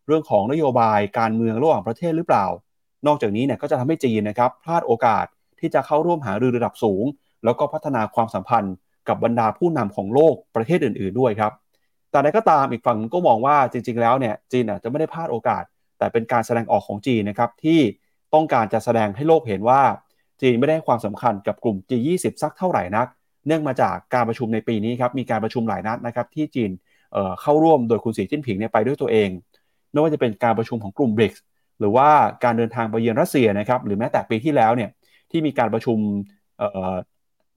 เรื่องของนโยบายการเมืองระหว่างประเทศหรือเปล่า นอกจากนี้เนี่ยก็จะทำให้จีนนะครับพลาดโอกาส ที่จะเข้าร่วมหารือระดับสูง แล้วก็พัฒนาความสัมพันธ์กับบรรดาผู้นำของโลกประเทศอื่น ๆด้วยครับ แต่ใดก็ตามอีกฝั่งก็มองว่าจริง ๆ แล้วเนี่ยจีนอาจจะไม่ได้พลาดโอกาส แต่เป็นการแสดงออกของจีนนะครับที่ต้องการจะแสดงให้โลกเห็นว่า จีนไม่ได้ความสำคัญกับกลุ่ม G20 สักเท่าไหร่นัก เนื่องมาจากการประชุมในปีนี้ครับมีการประชุมหลายนัดนะครับที่จีนเเข้าร่วมโดยคุณสีจิ้นผิงเนี่ยไปด้วยตัวเองไม่ว่าจะเป็นการประชุมของกลุ่ม BRICS หรือว่าการเดินทางไปเยือนรัสเซียนะครับหรือแม้แต่ปีที่แล้วเนี่ย ที่มีการประชุม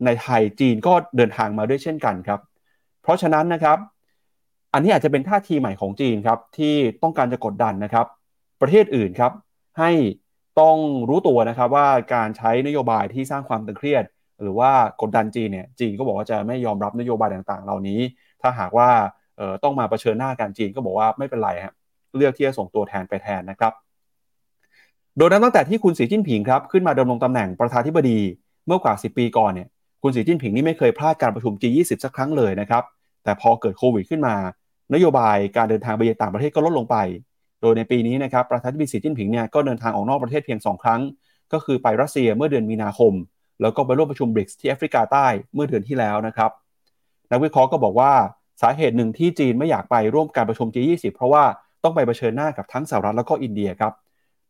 ในไทยจีนก็เดินทางมาด้วยเช่นกันครับ เพราะฉะนั้นนะครับ อันนี้อาจจะเป็นท่าทีใหม่ของจีนครับที่ต้องการจะกดดันนะครับ ประเทศอื่นครับ ให้ต้องรู้ตัวนะครับว่าการใช้นโยบายที่สร้างความตึงเครียด หรือว่ากดดันจีนเนี่ยจีนก็บอกว่าจะไม่ยอมรับนโยบายต่างๆ เหล่านี้ ถ้าหากว่าต้องมาเผชิญหน้ากันจีนก็บอกว่าไม่เป็นไรฮะเลือกที่จะส่งตัวแทนไปแทนนะครับ โดยนั้นตั้งแต่ที่คุณสีจิ้นผิงครับขึ้นมาดำรงตำแหน่งประธานธิบดีเมื่อกว่า 10 ปีก่อนเนี่ยคุณสีจิ้นผิงนี่ไม่เคยพลาดการประชุม G20 สักครั้งเลยนะครับ แต่พอเกิดโควิดขึ้นมา นโยบายการเดินทางไปยังต่างประเทศก็ลดลงไป โดยในปีนี้นะครับประธานธิบดีสีจิ้นผิงเนี่ยก็เดินทางออกนอกประเทศเพียง 2 ครั้ง ก็คือไปรัสเซียเมื่อเดือนมีนาคม แล้วก็ไปร่วมประชุมบริกส์ที่แอฟริกาใต้เมื่อเดือนที่แล้วนะครับนักวิเคราะห์ก็บอกว่าสาเหตุหนึ่งที่จีนไม่อยากไปร่วมการประชุม G20 เพราะว่าต้องไปเผชิญหน้ากับทั้งสหรัฐแล้วก็อินเดียครับ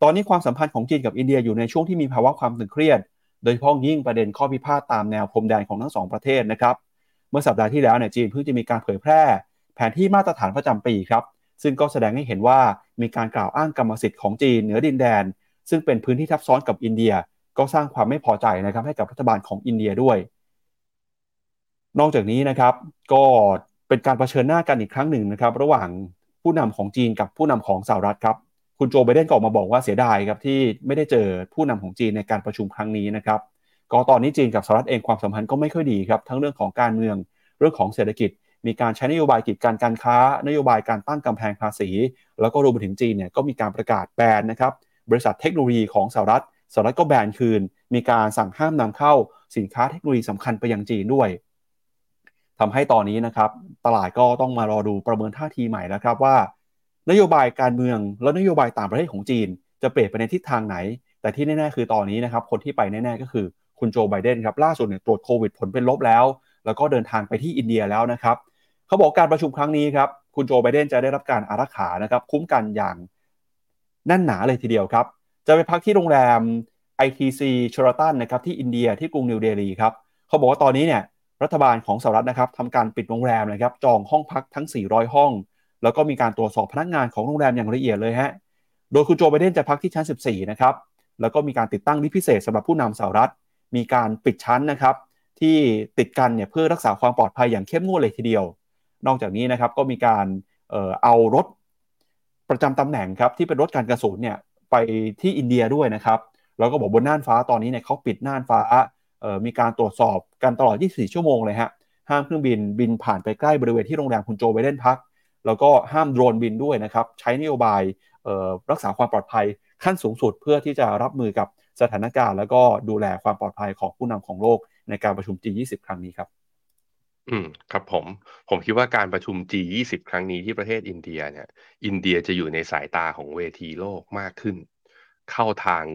ตอนนี้ความสัมพันธ์ของจีนกับอินเดียอยู่ในช่วงที่มีภาวะความตึงเครียด โดยเฉพาะยิ่งประเด็นข้อพิพาทตามแนวพรมแดนของทั้งสองประเทศนะครับ เมื่อสัปดาห์ที่แล้วเนี่ยจีนเพิ่งจะมีการเผยแพร่ แผนที่มาตรฐานประจำปีครับ ซึ่งก็แสดงให้เห็นว่ามีการกล่าวอ้างกรรมสิทธิ์ของจีนเหนือดินแดน ซึ่งเป็นพื้นที่ทับซ้อนกับอินเดีย ก็สร้างความไม่พอใจนะครับให้กับรัฐบาลของอินเดียด้วย นอกจากนี้นะครับ ก็เป็นการเผชิญหน้ากันอีกครั้งหนึ่งนะครับ ระหว่างผู้นำของจีนกับผู้นำของสหรัฐครับ คุณโจไบเดนก็ออกมาบอกว่าเสียดายครับที่ไม่ได้เจอผู้นำของจีนในการประชุมครั้งนี้นะครับก็ตอนนี้จีนกับสหรัฐเองความสัมพันธ์ก็ไม่ค่อยดีครับทั้งเรื่องของการเมืองเรื่องของเศรษฐกิจ มีการใช้นโยบายกีดกันการค้า นโยบายการตั้งกำแพงภาษี แล้วก็รวมไปถึงจีนเนี่ยก็มีการประกาศแบนนะครับบริษัทเทคโนโลยีของสหรัฐสหรัฐก็แบนคืน มีการสั่งห้ามนำเข้าสินค้าเทคโนโลยีสำคัญไปยังจีนด้วยทำให้ตอนนี้นะครับตลาดก็ต้องมารอดูประเมินท่าทีใหม่นะครับว่า นโยบายการเมือง และนโยบายต่างประเทศของจีน จะเปลี่ยนไปในทิศทางไหน แต่ที่แน่ๆคือตอนนี้นะครับคนที่ไปแน่ๆก็คือคุณโจไบเดนครับล่าสุดเนี่ยตรวจโควิดผลเป็นลบแล้ว แล้วก็เดินทางไปที่อินเดียแล้วนะครับเขาบอกการประชุมครั้งนี้ครับคุณโจไบเดนจะได้รับการอารักขานะครับคุ้มกันอย่างแน่นหนาเลยทีเดียวครับ จะไปพักที่โรงแรม ITC ช h ร r a t o n นะครับที่อินเดียที่กรุงนิวเดลีครับเขาบอกว่าตอนนี้เนี่ยรัฐบาลของสหรัฐนะครับทำการปิดโรงแรมนะครับจองห้องพักทั้ง 400 ห้อง แล้วก็มีการตรวจสอบพนักงานของโรงแรมอย่างละเอียดเลยฮะ โดยคุณโจไบเดนจะพักที่ชั้น 14 นะครับ แล้วก็มีการติดตั้งลิฟต์พิเศษสำหรับผู้นำสหรัฐ มีการปิดชั้นนะครับที่ติดกันเนี่ยเพื่อรักษาความปลอดภัยอย่างเข้มงวดเลยทีเดียว นอกจากนี้นะครับก็มีการเอ่อเอารถประจำตำแหน่งครับที่เป็นรถการกระสุนเนี่ยไปที่อินเดียด้วยนะครับแล้วก็บอกบนน่านฟ้าตอนนี้เนี่ยเขาปิดน่านฟ้าเอ่อมีการตรวจสอบกันตลอด 24 ชั่วโมงเลยฮะห้ามเครื่องบินบินผ่านไปใกล้บริเวณที่โรงแรมคุณโจไบเดนพัก แล้วก็ห้ามโดรนบินด้วยนะครับ ใช้นโยบายรักษาความปลอดภัยขั้นสูงสุดเพื่อที่จะรับมือกับสถานการณ์ แล้วก็ดูแลความปลอดภัยของผู้นำของโลกในการประชุม G20 ครั้งนี้ครับ อืมครับผม ผมคิดว่าการประชุม G20 ครั้งนี้ที่ประเทศอินเดียเนี่ย อินเดียจะอยู่ในสายตาของเวทีโลกมากขึ้น เข้าทาง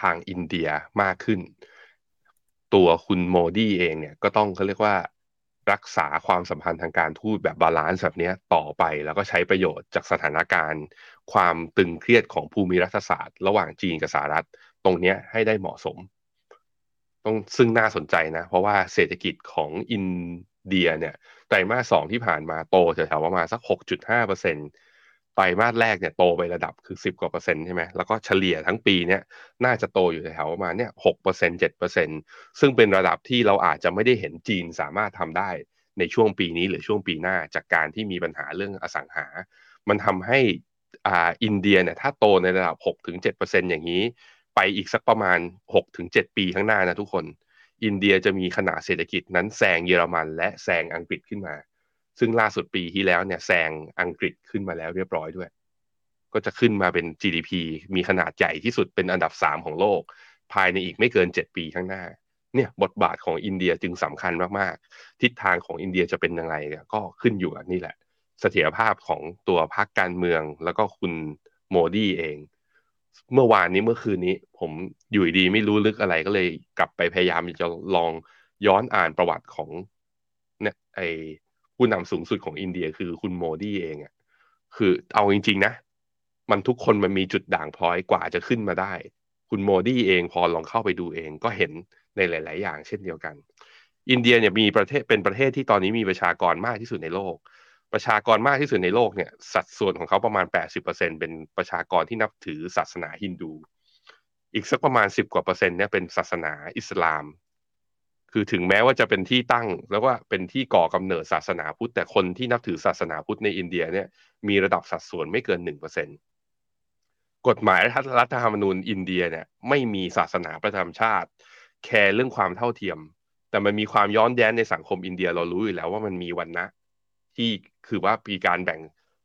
ทางอินเดียมากขึ้น ตัวคุณโมดีเองเนี่ยก็ต้องเขาเรียกว่า รักษาความสัมพันธ์ทางการทูตแบบ balance แบบนี้ต่อไป แล้วก็ใช้ประโยชน์จากสถานการณ์ ความตึงเครียดของภูมิรัฐศาสตร์ ระหว่างจีนกับสหรัฐ ตรงนี้ให้ได้เหมาะสม ต้องซึ่งน่าสนใจนะ เพราะว่าเศรษฐกิจของอินเดียเนี่ยไตรมาสสองที่ผ่านมาโตแถวๆประมาณสัก 6.5เปอร์เซ็นต์ ไตรมาสแรกเนี่ยโตไประดับคือ 10 กว่าเปอร์เซ็นต์ใช่ไหมแล้วก็เฉลี่ยทั้งปีเนี่ยน่าจะโตอยู่แถวประมาณเนี่ยหกเปอร์เซ็นต์เจ็ดเปอร์เซ็นต์ซึ่งเป็นระดับที่เราอาจจะไม่ได้เห็นจีนสามารถทำได้ในช่วงปีนี้หรือช่วงปีหน้าจากการที่มีปัญหาเรื่องอสังหา มันทำให้อ่าอินเดียเนี่ยถ้าโตในระดับ6-7%อย่างนี้ ไปอีกสักประมาณ 6-7 ปีข้างหน้านะทุกคน อินเดียจะมีขนาดเศรษฐกิจนั้นแซงเยอรมันและแซงอังกฤษขึ้นมา ซึ่งล่าสุดปีที่แล้วเนี่ยแซงอังกฤษขึ้นมาแล้วเรียบร้อยด้วย ก็จะขึ้นมาเป็น GDP มีขนาดใหญ่ที่สุดเป็นอันดับ 3 ของโลก ภายในอีกไม่เกิน 7 ปีข้างหน้า เนี่ยบทบาทของอินเดียจึงสำคัญมากๆ ทิศทางของอินเดียจะเป็นยังไงก็ขึ้นอยู่กับนี่แหละ เสถียรภาพของตัวพรรคการเมืองแล้วก็คุณโมดีเอง เมื่อวานนี้เมื่อคืนนี้ ผมอยู่ดีไม่รู้ลึกอะไรก็เลยกลับไปพยายามจะลองย้อนอ่านประวัติของเนี่ยไอ ผู้นำสูงสุดของอินเดียคือคุณโมดีเองอะ่ะคือเอาจริง ๆ นะ มันทุกคนมันมีจุดด่างพร้อยกว่าจะขึ้นมาได้ คุณโมดีเองพอลองเข้าไปดูเองก็เห็นในหลาย ๆ อย่างเช่นเดียวกัน อินเดียเนี่ยมีประเทศเป็นประเทศที่ตอนนี้มีประชากรมากที่สุดในโลก ประชากรมากที่สุดในโลกเนี่ย สัดส่วนของเขาประมาณ 80%เป็นประชากรที่นับถือศาสนาฮินดู อีกสักประมาณ 10 กว่าเปอร์เซ็นต์เนี่ยเป็นศาสนาอิสลาม คือถึงแม้ว่าจะเป็นที่ตั้ง แล้วว่าเป็นที่ก่อกำเนิดศาสนาพุทธ แต่คนที่นับถือศาสนาพุทธในอินเดียเนี่ยมีระดับสัดส่วนไม่เกินหนึ่งเปอร์เซ็นกฎหมายรัฐธรรมนูญอินเดียเนี่ยไม่มีศาสนาประจำชาติ แคร์เรื่องความเท่าเทียม แต่มันมีความย้อนแย้งในสังคมอินเดียเรารู้อยู่แล้วว่ามันมีวันนะที่คือว่ามีการแบ่ง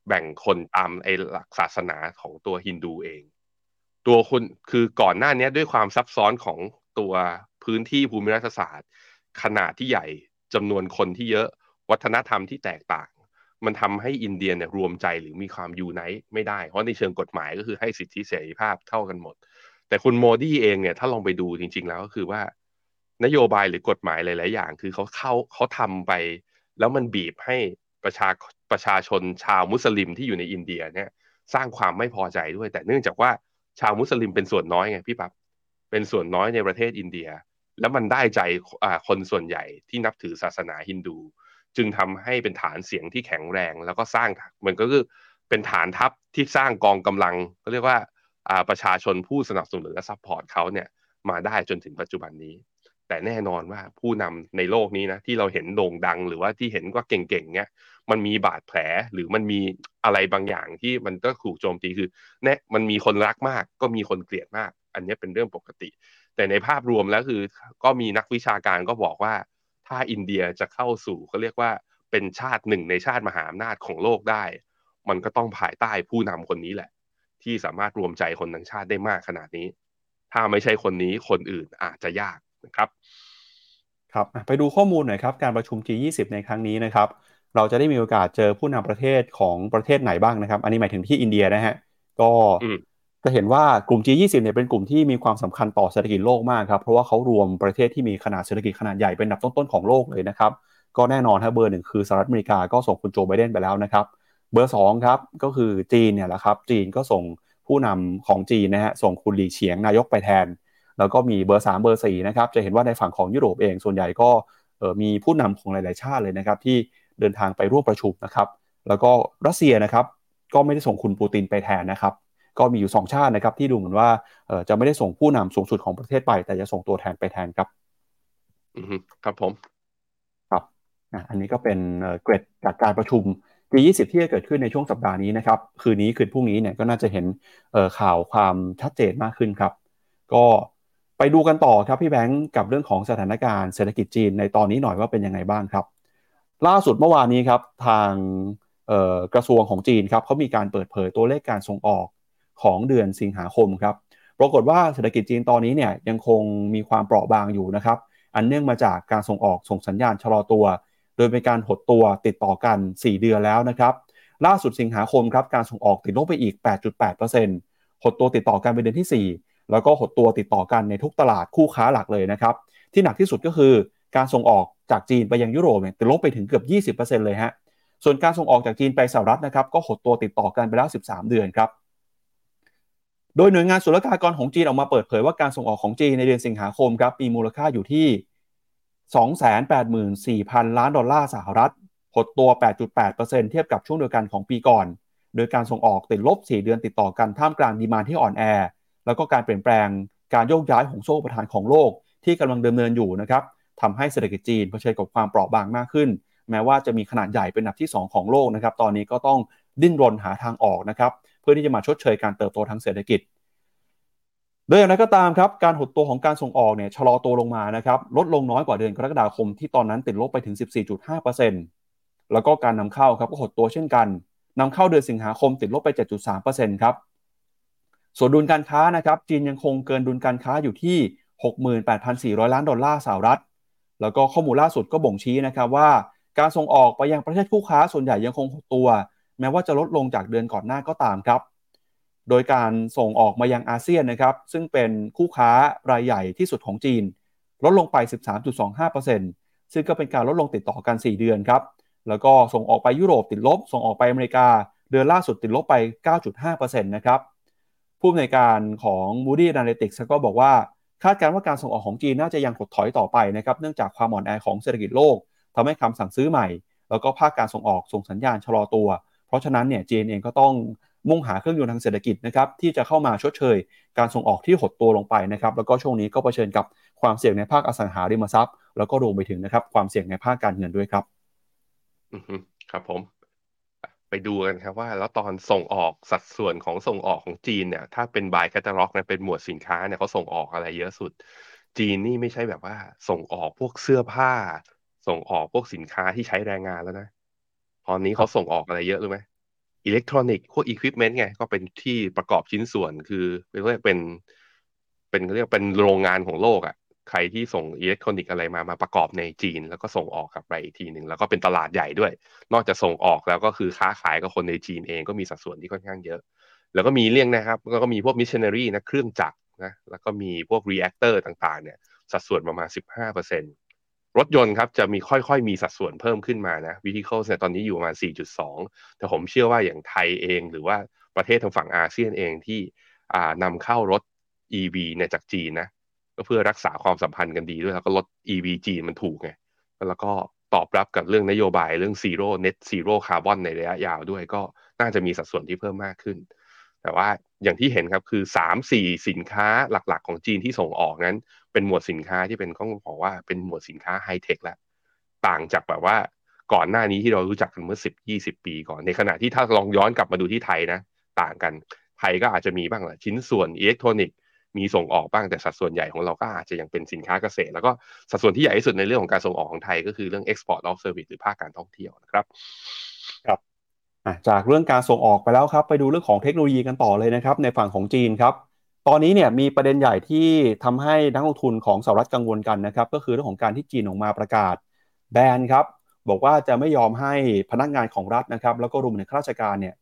แบ่งคนตามไอ้หลักศาสนาของตัวฮินดูเอง ตัวคนคือก่อนหน้านี้ด้วยความซับซ้อนของตัว พื้นที่ภูมิรัฐศาสตร์ ขนาดที่ใหญ่จำนวนคนที่เยอะวัฒนธรรมที่แตกต่าง มันทำให้อินเดียเนี่ยรวมใจหรือมีความยูไนต์ไม่ได้ เพราะในเชิงกฎหมายก็คือให้สิทธิเสรีภาพเท่ากันหมด แต่คุณโมดีเองเนี่ยถ้าลองไปดูจริง ๆ แล้วก็คือว่า นโยบายหรือกฎหมายหลาย ๆ อย่าง คือเขาเข้าเขาทำไป แล้วมันบีบให้ประชาประชาชนชาวมุสลิมที่อยู่ในอินเดียเนี่ยสร้างความไม่พอใจด้วย แต่เนื่องจากว่าชาวมุสลิมเป็นส่วนน้อยไงพี่ปับ๊บเป็นส่วนน้อยในประเทศอินเดีย แล้วมันได้ใจคนส่วนใหญ่ที่นับถือศาสนาฮินดู จึงทำให้เป็นฐานเสียงที่แข็งแรง แล้วก็สร้างมันก็คือเป็นฐานทัพที่สร้างกองกำลังเขาเรียกว่าประชาชนผู้สนับสนุนและ support เขาเนี่ยมาได้จนถึงปัจจุบันนี้ แต่แน่นอนว่าผู้นำในโลกนี้นะที่เราเห็นโด่งดังหรือว่าที่เห็นว่าเก่งๆเนี่ยมันมีบาดแผลหรือมันมีอะไรบางอย่างที่มันก็ถูกโจมตีคือแน่มันมีคนรักมากก็มีคนเกลียดมาก อันนี้เป็นเรื่องปกติ แต่ในภาพรวมแล้วคือก็มีนักวิชาการก็บอกว่า ถ้าอินเดียจะเข้าสู่เขาเรียกว่าเป็นชาติหนึ่งในชาติมหาอำนาจของโลกได้ มันก็ต้องภายใต้ผู้นำคนนี้แหละ ที่สามารถรวมใจคนทั้งชาติได้มากขนาดนี้ ถ้าไม่ใช่คนนี้คนอื่นอาจจะยากนะครับครับไปดูข้อมูลหน่อยครับการประชุม G20 ในครั้งนี้นะครับ เราจะได้มีโอกาสเจอผู้นำประเทศของประเทศไหนบ้างนะครับ อันนี้หมายถึงที่อินเดียนะฮะก็ จะเห็นว่ากลุ่ม G20 เนี่ยเป็นกลุ่มที่มีความสำคัญต่อเศรษฐกิจโลกมากครับเพราะว่าเขารวมประเทศที่มีขนาดเศรษฐกิจขนาดใหญ่เป็นอันดับต้นๆของโลกเลยนะครับก็แน่นอนครับเบอร์หนึ่งคือสหรัฐอเมริกาก็ส่งคุณโจไบเดนไปแล้วนะครับเบอร์2ครับก็คือจีนเนี่ยแหละครับจีนก็ส่งผู้นำของจีนนะฮะส่งคุณหลีเฉียงนายกไปแทน แล้วก็มีเบอร์ 3 เบอร์4นะครับจะเห็นว่าในฝั่งของยุโรปเองส่วนใหญ่ก็มีผู้นำของหลาย ๆ ชาติเลยนะครับที่เดินทางไปร่วมประชุมนะครับแล้วก็รัสเซียนะครับก็ไม่ได้ส่งคุณปูตินไปแทนนะครับ ก็มีอยู่ 2 ชาตินะครับที่ดูเหมือนว่าจะไม่ได้ส่งผู้นำสูงสุดของประเทศไป แต่จะส่งตัวแทนไปแทนครับอืมครับผมครับอันนี้ก็เป็นเกรดจากการประชุม G20 ที่จะเกิดขึ้นในช่วงสัปดาห์นี้นะครับ คืนนี้คืนพรุ่งนี้เนี่ยก็น่าจะเห็นข่าวความชัดเจนมากขึ้นครับ ก็ไปดูกันต่อครับพี่แบงค์กับเรื่องของสถานการณ์เศรษฐกิจจีนในตอนนี้หน่อยว่าเป็นยังไงบ้างครับ ล่าสุดเมื่อวานนี้ครับทางกระทรวงของจีนครับเขามีการเปิดเผยตัวเลขการส่งออก ของเดือนสิงหาคมครับปรากฏว่าเศรษฐกิจจีนตอนนี้เนี่ยยังคงมีความเปราะบางอยู่นะครับ อันเนื่องมาจากการส่งออกส่งสัญญาณชะลอตัว โดยเป็นการหดตัวติดต่อกัน 4 เดือนแล้วนะครับ ล่าสุดสิงหาคมครับการส่งออกติดลบไปอีก 8.8%หดตัวติดต่อกันเป็นเดือนที่ 4 แล้วก็หดตัวติดต่อกันในทุกตลาดคู่ค้าหลักเลยนะครับ ที่หนักที่สุดก็คือการส่งออกจากจีนไปยังยุโรปเนี่ยติดลบไปถึงเกือบ 20%เลยฮะ ส่วนการส่งออกจากจีนไปสหรัฐนะครับก็หดตัวติดต่อกันไปแล้ว 13 เดือนครับ โดยหน่วยงานศุลกากรของจีนออกมาเปิดเผยว่าการส่งออกของจีนในเดือนสิงหาคมครับมีมูลค่าอยู่ที่ 284,000 ล้านดอลลาร์สหรัฐหดตัว 8.8%เทียบกับช่วงเดียวกันของปีก่อน โดยการส่งออกติดลบ 4 เดือนติดต่อกันท่ามกลางดีมานที่อ่อนแอ แล้วก็การเปลี่ยนแปลงการโยกย้ายของโซ่ประทานของโลกที่กำลังดำเนินอยู่นะครับทำให้เศรษฐกิจจีนเผชิญกับความเปราะบางมากขึ้น แม้ว่าจะมีขนาดใหญ่เป็นอันดับที่ 2 ของโลกนะครับ ตอนนี้ก็ต้องดิ้นรนหาทางออกนะครับ พื่อที่จะมาชดเชยการเติบโตทางเศรษฐกิจโดยอย่างไรก็ตามครับการหดตัวของการส่งออกเนี่ยชะลอตัวลงมานะครับลดลงน้อยกว่าเดือนกรกฎาคมที่ตอนนั้นติดลบไปถึง 14.5%แล้วก็การนำเข้าครับก็หดตัวเช่นกันนำเข้าเดือนสิงหาคมติดลบไป 7.3%ครับส่วนดุลการค้านะครับจีนยังคงเกินดุลการค้าอยู่ที่ 68,400 ล้านดอลลาร์สหรัฐ แล้วก็ข้อมูลล่าสุดก็บ่งชี้นะครับว่า การส่งออกไปยังประเทศคู่ค้าส่วนใหญ่ยังคงหดตัว แม้ว่าจะลดลงจากเดือนก่อนหน้าก็ตามครับ โดยการส่งออกมายังอาเซียนนะครับ ซึ่งเป็นคู่ค้ารายใหญ่ที่สุดของจีน ลดลงไป 13.25%ซึ่งก็เป็นการลดลงติดต่อกัน 4 เดือนครับ แล้วก็ส่งออกไปยุโรปติดลบ ส่งออกไปอเมริกา เดือนล่าสุดติดลบไป 9.5%นะครับผู้อำนวยการของ Moody Analytics ก็บอกว่าคาดการณ์ว่าการส่งออกของจีนน่าจะยังถดถอยต่อไปนะครับเนื่องจากความอ่อนแอของเศรษฐกิจโลกทำให้คำสั่งซื้อใหม่ แล้วก็ภาคการส่งออกส่งสัญญาณชะลอตัว เพราะฉะนั้นเนี่ยจีนเองก็ต้องมุ่งหาเครื่องยนต์ทางเศรษฐกิจนะครับที่จะเข้ามาชดเชย การส่งออกที่หดตัวลงไปนะครับแล้วก็ช่วงนี้ก็เผชิญกับความเสี่ยงในภาคอสังหาริมทรัพย์ แล้วก็รวมไปถึงนะครับความเสี่ยงในภาคการเงินด้วยครับอืครับผม ไปดูกันครับว่า แล้วตอนส่งออกสัดส่วนของส่งออกของจีนเนี่ย ถ้าเป็นบายแคตตาล็อกเนี่ยเป็นหมวดสินค้าเนี่ยเขาส่งออกอะไรเยอะสุด จีนนี่ไม่ใช่แบบว่า ส่งออกพวกเสื้อผ้า ส่งออกพวกสินค้าที่ใช้แรงงานแล้วนะ ตอนนี้เขาส่งออกอะไรเยอะรู้ไหมอิเล็กทรอนิกส์พวกอุปกรณ์ไง ก็เป็นที่ประกอบชิ้นส่วนคือเรียกเป็น เป็นเรียกเป็นโรงงานของโลกอะ่ะ ใครที่ส่งอิเล็กทรอนิกส์อะไรมามาประกอบในจีน แล้วก็ส่งออกกลับไปอีกทีหนึ่งแล้วก็เป็นตลาดใหญ่ด้วย นอกจากส่งออกแล้วก็คือค้าขายกับคนในจีนเองก็มีสัดส่วนที่ค่อนข้างเยอะ แล้วก็มีเรื่องนะครับ แล้วก็มีพวก machinery นะเครื่องจักรนะแล้วก็มีพวก reactor ต่างๆเนี่ยสัดส่วนประมาณ15%ร รถยนต์ครับจะมีค่อยๆ มีสัดส่วนเพิ่มขึ้นมานะวิธีเข้าเนี่ยตอนนี้อยู่ประมาณ 4.2 แต่ผมเชื่อว่าอย่างไทยเองหรือว่าประเทศทางฝั่งอาเซียนเองที่นำเข้ารถ EV เนี่ยจากจีนนะก็เพื่อรักษาความสัมพันธ์กันดีด้วยแล้วก็รถ EV จีนมันถูกไงแล้วก็ตอบรับกับเรื่องนโยบายเรื่อง zero net zero carbon ในระยะยาวด้วยก็น่าจะมีสัดส่วนที่เพิ่มมากขึ้น แต่ว่าอย่างที่เห็นครับคือ 3-4 สินค้าหลักๆ ของจีนที่ส่งออกนั้น เป็นหมวดสินค้าที่เป็นต้องบอกว่าเป็นหมวดสินค้าไฮเทคแล้วต่างจากแบบว่าก่อนหน้านี้ที่เรารู้จักกันเมื่อสิบยี่สิบปีก่อน ในขณะที่ถ้าลองย้อนกลับมาดูที่ไทยนะ ต่างกัน ไทยก็อาจจะมีบ้างแหละชิ้นส่วนอิเล็กทรอนิกส์มีส่งออกบ้างแต่สัดส่วนใหญ่ของเราก็อาจจะยังเป็นสินค้าเกษตร แล้วก็สัดส่วนที่ใหญ่ที่สุดในเรื่องของการส่งออกของไทยก็คือเรื่อง export of service หรือภาคการท่องเที่ยวนะครับครับจากเรื่องการส่งออกไปแล้วครับ ไปดูเรื่องของเทคโนโลยีกันต่อเลยนะครับ ในฝั่งของจีนครับ ตอนนี้เนี่ยมีประเด็นใหญ่ที่ทำให้นักลงทุนของสหรัฐกังวลกันนะครับ ก็คือเรื่องของการที่จีนออกมาประกาศแบนครับ บอกว่าจะไม่ยอมให้พนักงานของรัฐนะครับ แล้วก็รวมถึงข้าราชการเนี่ย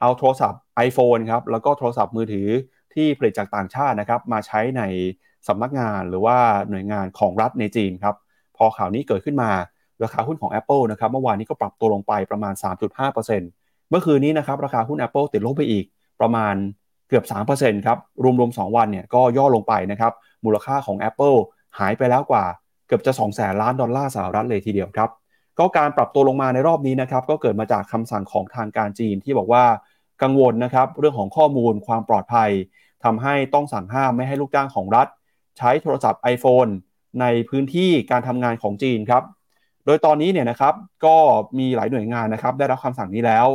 เอาโทรศัพท์ iPhone ครับแล้วก็โทรศัพท์มือถือที่ผลิตจากต่างชาตินะครับ มาใช้ในสำนักงานหรือว่าหน่วยงานของรัฐในจีนครับพอข่าวนี้เกิดขึ้นมาราคาหุ้นของ Apple นะครับเมื่อวานนี้ก็ปรับตัวลงไปประมาณ 3.5%เมื่อคืนนี้นะครับราคาหุ้น Apple ติดลบไปอีกประมาณ กือบ 3%ครับ รวมๆ 2 วันเนี่ยก็ย่อลงไปนะครับ มูลค่าของ Apple หายไปแล้วกว่าเกือบจะ2แสนล้านดอลลาร์สหรัฐเลยทีเดียวครับ ก็การปรับตัวลงมาในรอบนี้นะครับ ก็เกิดมาจากคำสั่งของทางการจีนที่บอกว่ากังวลนะครับเรื่องของข้อมูลความปลอดภัยทำให้ต้องสั่งห้ามไม่ให้ลูกจ้างของรัฐ ใช้โทรศัพท์ iPhone ในพื้นที่การทำงานของจีนครับ โดยตอนนี้เนี่ยนะครับก็มีหลายหน่วยงานนะครับได้รับคำสั่งนี้แล้ว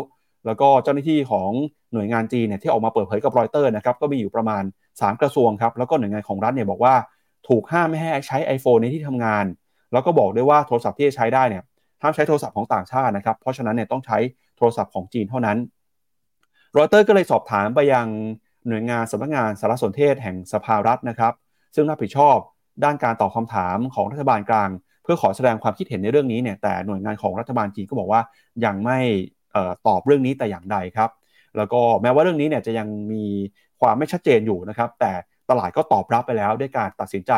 แล้วก็เจ้าหน้าที่ของหน่วยงานจีนเนี่ยที่ออกมาเปิดเผยกับรอยเตอร์นะครับก็มีอยู่ประมาณ 3 กระทรวงครับแล้วก็หน่วยงานของรัฐเนี่ยบอกว่าถูกห้ามไม่ให้ใช้ iPhone ในที่ทำงาน แล้วก็บอกด้วยว่าโทรศัพท์ที่จะใช้ได้เนี่ยห้ามใช้โทรศัพท์ของต่างชาตินะครับเพราะฉะนั้นเนี่ยต้องใช้โทรศัพท์ของจีนเท่านั้นรอยเตอร์ก็เลยสอบถามไปยังหน่วยงานสำนักงานสารสนเทศแห่งสภารัฐนะครับ ซึ่งรับผิดชอบด้านการตอบคาถามของรัฐบาลกลาง เพื่อขอแสดงความคิดเห็นในเรื่องนี้เนี่ยแต่หน่วยงานของรัฐบาลจีนก็บอกว่ายังไม่ ตอบเรื่องนี้แต่อย่างใดครับ แล้วก็แม้ว่าเรื่องนี้เนี่ยจะยังมีความไม่ชัดเจนอยู่นะครับ แต่ตลาดก็ตอบรับไปแล้วด้วยการตัดสินใจ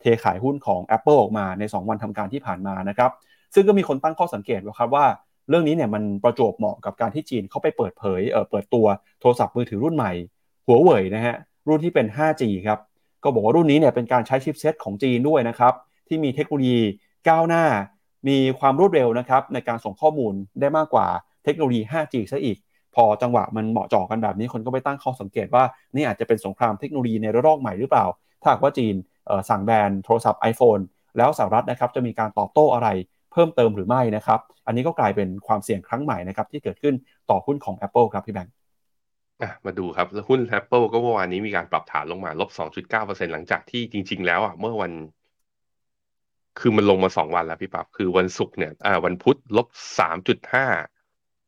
เทขายหุ้นของ Apple ออกมาใน 2 วันทำการที่ผ่านมานะครับ ซึ่งก็มีคนตั้งข้อสังเกตว่าครับว่าเรื่องนี้เนี่ยมันประจวบเหมาะกับการที่จีนเข้าไปเปิดเผยเออเปิดตัวโทรศัพท์มือถือรุ่นใหม่หัวเว่ยนะฮะรุ่นที่เป็น 5G ครับก็บอกว่ารุ่นนี้เนี่ยเป็นการใช้ชิปเซตของจีนด้วยนะครับที่มีเทคโนโลยีก้าวหน้า มีความรวดเร็วนะครับในการส่งข้อมูลได้มากกว่า เทคโนโลยี 5G ซะอีก พอจังหวะมันเหมาะจาะกันแบบนี้คนก็ไปตั้งข้อสังเกตว่านี่อาจจะเป็นสงครามเทคโนโลยีในระลอกใหม่หรือเปล่า ถ้าว่าจีนสั่งแบนโทรศัพท์ iPhone แล้วสหรัฐนะครับจะมีการตอบโต้อะไรเพิ่มเติมหรือไม่นะครับ อันนี้ก็กลายเป็นความเสี่ยงครั้งใหม่นะครับที่เกิดขึ้นต่อหุ้นของ Apple ครับพี่แบงค์มาดูครับหุ้น Apple ก็เมื่อวานนี้มีการปรับฐานลงมาลบ 2.9%หลังจากที่จริง ๆ แล้วอะเมื่อวัน คือมันลงมาสองวันแล้วพี่ปับคือวันศุกร์เนี่ยอ่าวันพุธลบ 3.5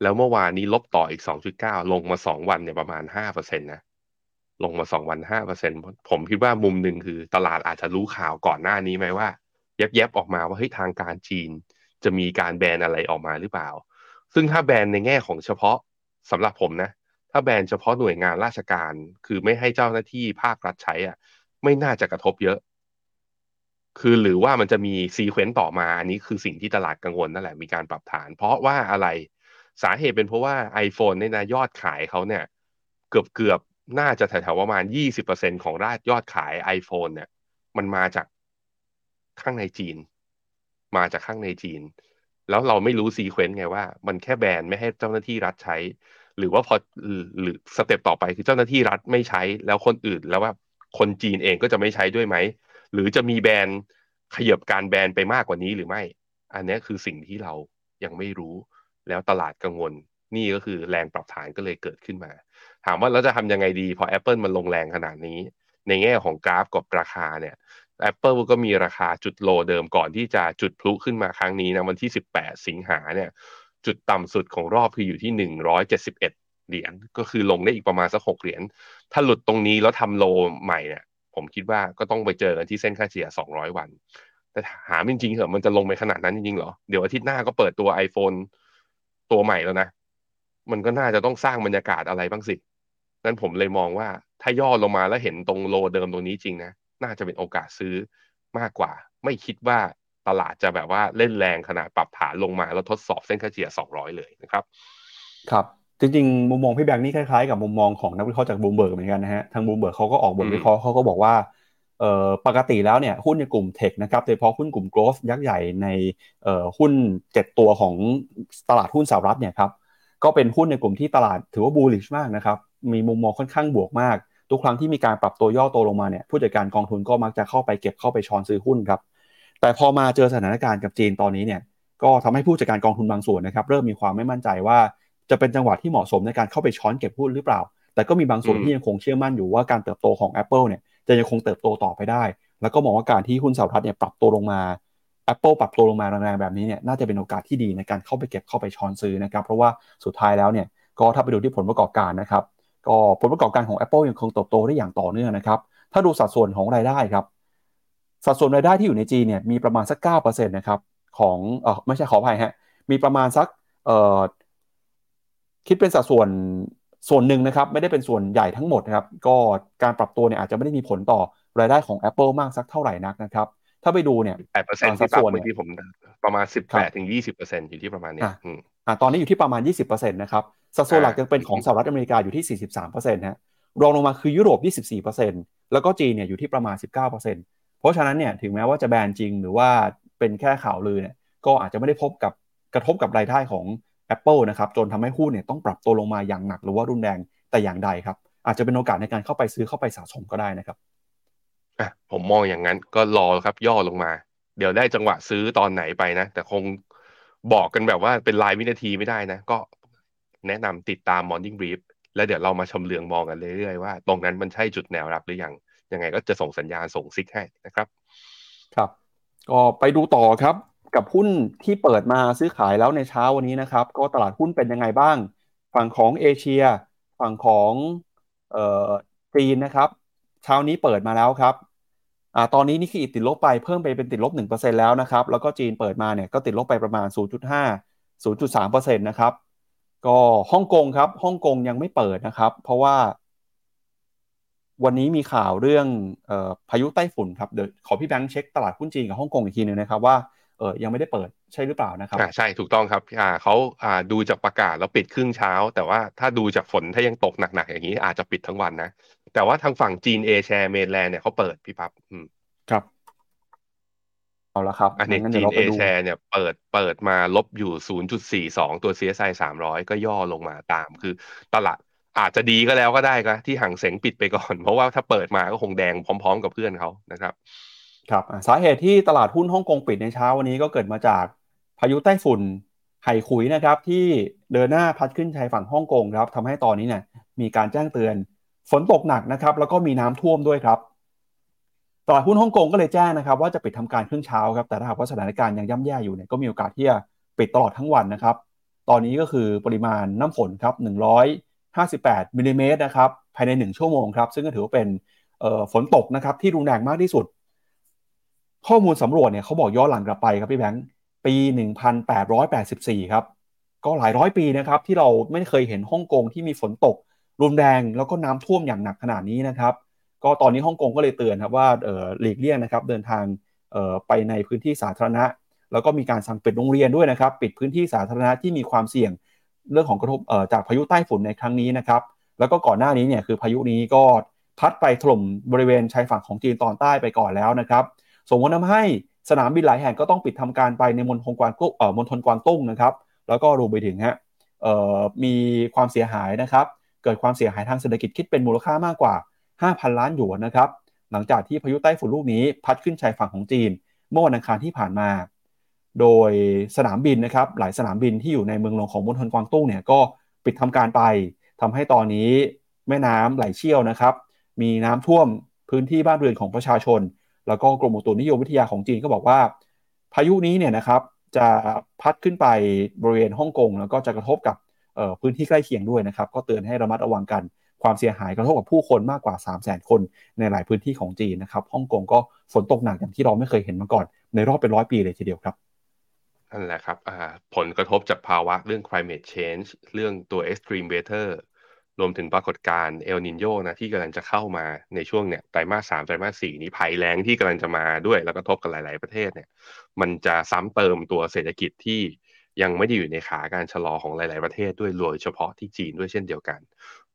แล้วเมื่อวานนี้ลบต่ออีก 2.9 ลงมาสองวันเนี่ยประมาณ5%นตนะลงมาสองวัน5%ผมคิดว่ามุมหนึ่งคือตลาดอาจจะรู้ข่าวก่อนหน้านี้ไหมว่าแยบๆออกมาว่าเฮ้ยทางการจีน จะมีการแบนอะไรออกมาหรือเปล่า ซึ่งถ้าแบนในแง่ของเฉพาะสำหรับผมนะ ถ้าแบนเฉพาะหน่วยงานราชการ คือไม่ให้เจ้าหน้าที่ภาครัฐใช้อะ ไม่น่าจะกระทบเยอะ คือหรือว่ามันจะมีซีเควนต์ต่อมาอันนี้คือสิ่งที่ตลาดกังวลนั่นแหละมีการปรับฐาน เพราะว่าอะไร สาเหตุเป็นเพราะว่า iPhone ในนะยอดขายเขาเนี่ย เกือบเกือบน่าจะแถวๆประมาณ 20%ของราดยอดขาย iPhone เนี่ย มันมาจากข้างในจีน มาจากข้างในจีน แล้วเราไม่รู้ซีเควนต์ไงว่า มันแค่แบนไม่ให้เจ้าหน้าที่รัฐใช้ หรือว่าพอหรือสเต็ปต่อไปคือเจ้าหน้าที่รัฐไม่ใช้แล้วคนอื่นแล้วว่าคนจีนเองก็จะไม่ใช้ด้วยไหม หรือจะมีแบนขยับการแบนไปมากกว่านี้หรือไม่ อันนี้คือสิ่งที่เรายังไม่รู้ แล้วตลาดกังวล นี่ก็คือแรงปรับฐานก็เลยเกิดขึ้นมา ถามว่าเราจะทำยังไงดี พอ Apple มันลงแรงขนาดนี้ ในแง่ของกราฟกับราคาเนี่ย Apple ก็มีราคาจุดโลเดิมก่อนที่จะจุดพลุขึ้นมาครั้งนี้นะวันที่ 18 สิงหาเนี่ย จุดต่ำสุดของรอบคืออยู่ที่ 171 เหรียญก็คือลงได้อีกประมาณสัก 6 เหรียญถ้าหลุดตรงนี้แล้วทำโลใหม่เนี่ยผมคิดว่าก็ต้องไปเจอกันที่เส้นค่าเฉลี่ย 200 วัน แต่หามจริงๆเหรอมันจะลงไปขนาดนั้นจริงๆเหรอ เดี๋ยวอาทิตย์หน้าก็เปิดตัว iPhone ตัวใหม่แล้วนะ มันก็น่าจะต้องสร้างบรรยากาศอะไรบ้างสินั้นผมเลยมองว่าถ้าย่อลงมาแล้วเห็นตรง low เดิมตรงนี้จริงนะ น่าจะเป็นโอกาสซื้อมากกว่า ไม่คิดว่าตลาดจะแบบว่าเล่นแรงขนาดปรับฐานลงมาแล้วทดสอบเส้นค่าเฉลี่ย 200 เลยนะครับ ครับ จริงๆ มุมมองพี่แบงค์นี่คล้ายๆ กับมุมมองของนักวิเคราะห์จากบูมเบิร์กเหมือนกันนะฮะ ทางบูมเบิร์กเขาก็ออกบทวิเคราะห์เขาก็บอกว่า ปกติแล้วเนี่ยหุ้นในกลุ่ม tech นะครับโดยเฉพาะหุ้นกลุ่ม growth ยักษ์ใหญ่ในหุ้น 7 ตัวของตลาดหุ้นสหรัฐเนี่ยครับก็เป็นหุ้นในกลุ่มที่ตลาดถือว่าบูลลิชมากนะครับมีมุมมองค่อนข้างบวกมาก ทุกครั้งที่มีการปรับตัวย่อตัวลงมาเนี่ยผู้จัดการกองทุนก็มักจะเข้าไปเก็บเข้าไปช้อนซื้อหุ้นครับแต่พอมาเจอสถานการณ์กับจีนตอนนี้เนี่ยก็ทำให้ผู้จัดการกองทุนบางส่วนนะครับเริ่มมีความไม่มั่นใจว่าจะเป็นจังหวะที่เหมาะสมในการเข้าไปช้อนเก็บหุ้นหรือเปล่า แต่ก็มีบางส่วนที่ยังคงเชื่อมั่นอยู่ว่าการเติบโตของ Apple เนี่ย จะยังคงเติบโตต่อไปได้ แล้วก็มองว่าการที่หุ้นสหรัฐเนี่ยปรับตัวลงมา Apple ปรับตัวลงมาแรงๆแบบนี้เนี่ยน่าจะเป็นโอกาสที่ดีในการเข้าไปเก็บเข้าไปช้อนซื้อนะครับ เพราะว่าสุดท้ายแล้วเนี่ยก็ถ้าไปดูที่ผลประกอบการนะครับก็ผลประกอบการของ Apple ยังคงเติบโตได้อย่างต่อเนื่องนะครับ ถ้าดูสัดส่วนของรายได้ครับ สัดส่วนรายได้ที่อยู่ในจีนเนี่ยมีประมาณสัก9%นะครับของเออไม่ใช่ขออภัยฮะมีประมาณสักเออคิดเป็นสัดส่วน ส่วนหนึ่งนะครับไม่ได้เป็นส่วนใหญ่ทั้งหมดนะครับก็การปรับตัวเนี่ยอาจจะไม่ได้มีผลต่อรายได้ของ Apple มากสักเท่าไหร่นักนะครับถ้าไปดูเนี่ยแปดเปอร์เซ็นต์สัที่ดปรับส่วนเมื่อเนี่ยกี้ผมประมาณสิบครัแปบดถึงยี่สิบเปอร์เซ็นต์อยู่ที่ประมาณเนี้ยอะอืมอ่าตอนนี้อยู่ที่ประมาณ20%นะครับสัดส่วนหลักอ่ายัยังเป็นของสหรัฐอเมริกาอยู่ที่43%นะฮะรองลงมาคือยุโรป24%แล้วก็จีนเนี่ยอยู่ที่ประมาณ19%เพราะฉะนั้นเนี่ยถึงแม้ว่าจะแบนจริงหรือว่าเป็นแค่ข่าวลือเนี่ยก็อาจจะไม่ได้พบกับกระทบกับรายได้ของ Apple นะครับจนทำให้หุ้นเนี่ยต้องปรับตัวลงมาอย่างหนักหรือว่ารุนแรงแต่อย่างใดครับ อาจจะเป็นโอกาสในการเข้าไปซื้อเข้าไปสะสมก็ได้นะครับอะผมมองอย่างนั้นก็รอครับย่อลงมา เดี๋ยวได้จังหวะซื้อตอนไหนไปนะ แต่คงบอกกันแบบว่าเป็นรายวินาทีไม่ได้นะ ก็แนะนำติดตาม Morning Brief แล้วเดี๋ยวเรามาชมเลืองมองกันเรื่อยๆว่าตรงนั้นมันใช่จุดแนวรับหรือยังยังไงก็จะส่งสัญญาณส่งซิกให้นะครับ ครับ ก็ไปดูต่อครับ กับหุ้นที่เปิดมาซื้อขายแล้วในเช้าวันนี้นะครับ ก็ตลาดหุ้นเป็นยังไงบ้าง ฝั่งของเอเชีย ฝั่งของเอ่อจีนนะครับ เช้านี้เปิดมาแล้วครับอ่าตอนนี้นี่คือติดลบไปเพิ่มไปเป็นติดลบ 1%แล้วนะครับ แล้วก็จีนเปิดมาเนี่ยก็ติดลบไปประมาณ 0.5 0.3%นะครับ ก็ฮ่องกงครับฮ่องกงยังไม่เปิดนะครับ เพราะว่า วันนี้มีข่าวเรื่องเออพายุไต้ฝุ่นครับเดี๋ยวขอพี่แบงค์เช็คตลาดหุ้นจีนกับฮ่องกงอีกทีหนึ่งนะครับว่า เออยังไม่ได้เปิดใช่หรือเปล่านะครับอ่าใช่ถูกต้องครับอ่าเขาอ่าดูจากประกาศแล้วปิดครึ่งเช้า แต่ว่าถ้าดูจากฝนถ้ายังตกหนักๆอย่างนี้อาจจะปิดทั้งวันนะ แต่ว่าทางฝั่งจีนเอแชร์เมนแลนด์เนี่ยเขาเปิดพี่ปั๊บอืมครับเอาละครับ อันนี้งั้นจีเดี๋ยวนเราเอไปดูแชร์เนี่ยเปิดเปิดมาลบอยู่ 0.42 ตัว CSI 300 ก็ย่อลงมาตาม คือตลาดอาจจะดีก็แล้วก็ได้ก็ที่ห่างเสงปิดไปก่อน เพราะว่าถ้าเปิดมาก็คงแดงพร้อม ๆ กับเพื่อนเขานะครับ ครับสาเหตุที่ตลาดหุ้นฮ่องกงปิดในเช้าวันนี้ก็เกิดมาจากพายุไต้ฝุ่นไห่ขุยนะครับที่เดินหน้าพัดขึ้นชายฝั่งฮ่องกงครับทำให้ตอนนี้เนี่ยมีการแจ้งเตือนฝนตกหนักนะครับแล้วก็มีน้ำท่วมด้วยครับตลาดหุ้นฮ่องกงก็เลยแจ้งนะครับว่าจะปิดทำการครึ่งเช้าครับแต่ถ้าหากว่าสถานการณ์ยังย่ำแย่อยู่เนี่ยก็มีโอกาสที่จะปิดตลอดทั้งวันนะครับ ตอนนี้ก็คือปริมาณน้ำฝนครับ158มิลลิเมตรนะครับภายใน 1 ชั่วโมงครับซึ่งก็ถือว่าเป็นฝนตกนะครับที่รุนแรงมากที่สุด ข้อมูลสำรวจเนี่ยเขาบอกย้อนหลังกลับไปครับพี่แบงค์ปี 1884 ครับ ก็หลายร้อยปีนะครับ ที่เราไม่เคยเห็นฮ่องกงที่มีฝนตก รุนแรงแล้วก็น้ำท่วมอย่างหนักขนาดนี้นะครับ ก็ตอนนี้ฮ่องกงก็เลยเตือนครับว่าเออหลีกเลี่ยงนะครับเดินทางเออไปในพื้นที่สาธารณะ แล้วก็มีการสั่งปิดโรงเรียนด้วยนะครับ ปิดพื้นที่สาธารณะที่มีความเสี่ยงเรื่องของกระทบเออจากพายุใต้ฝุ่นในครั้งนี้นะครับ แล้วก็ก่อนหน้านี้เนี่ยคือพายุนี้ก็พัดไปถล่มบริเวณชายฝั่งของจีนตอนใต้ไปก่อนแล้วนะครับ ส่งผลทำให้สนามบินหลายแห่งก็ต้องปิดทำการไปในมณฑลกวางตุ้งเอ่อมณฑลกวางตุ้งนะครับ แล้วก็รวมไปถึงฮะเอ่อมีความเสียหายนะครับ เกิดความเสียหายทางเศรษฐกิจคิดเป็นมูลค่ามากกว่า 5,000 ล้านหยวนนะครับ หลังจากที่พายุใต้ฝุ่นลูกนี้พัดขึ้นชายฝั่งของจีน เมื่อวันอังคารที่ผ่านมา โดยสนามบินนะครับ หลายสนามบินที่อยู่ในเมืองหลวงของมณฑลกวางตุ้งเนี่ยก็ปิดทำการไปทำให้ตอนนี้แม่น้ำไหลเชี่ยวนะครับ มีน้ำท่วมพื้นที่บ้านเรือนของประชาชน แล้วก็กรมอุตุนิยมวิทยาของจีนก็บอกว่า พายุนี้เนี่ยนะครับจะพัดขึ้นไปบริเวณฮ่องกงแล้วก็จะกระทบกับพื้นที่ใกล้เคียงด้วยนะครับ ก็เตือนให้ระมัดระวังกันความเสียหายกระทบกับผู้คนมากกว่า 3 0 0 0 0 0 คนในหลายพื้นที่ของจีนนะครับฮ่องกงก็ฝนตกหนักอย่างที่เราไม่เคยเห็นมาก่อน ในรอบเป็นร้อยปีเลยทีเดียวครับนั่นแหละครับผลกระทบจากภาวะเรื่อง climate change เรื่องตัว extreme weather รวมถึงปรากฏการณ์เอลนินโยนะที่กำลังจะเข้ามาในช่วงเนี่ยไตรมาสสามไตรมาสสี่นี้ภัยแล้งที่กำลังจะมาด้วย แล้วก็ทบกับหลาย ๆประเทศเนี่ยมันจะซ้ำเติมตัวเศรษฐกิจที่ยังไม่ได้อยู่ในขาการชะลอของหลาย ๆประเทศด้วยโดยเฉพาะที่จีนด้วยเช่นเดียวกัน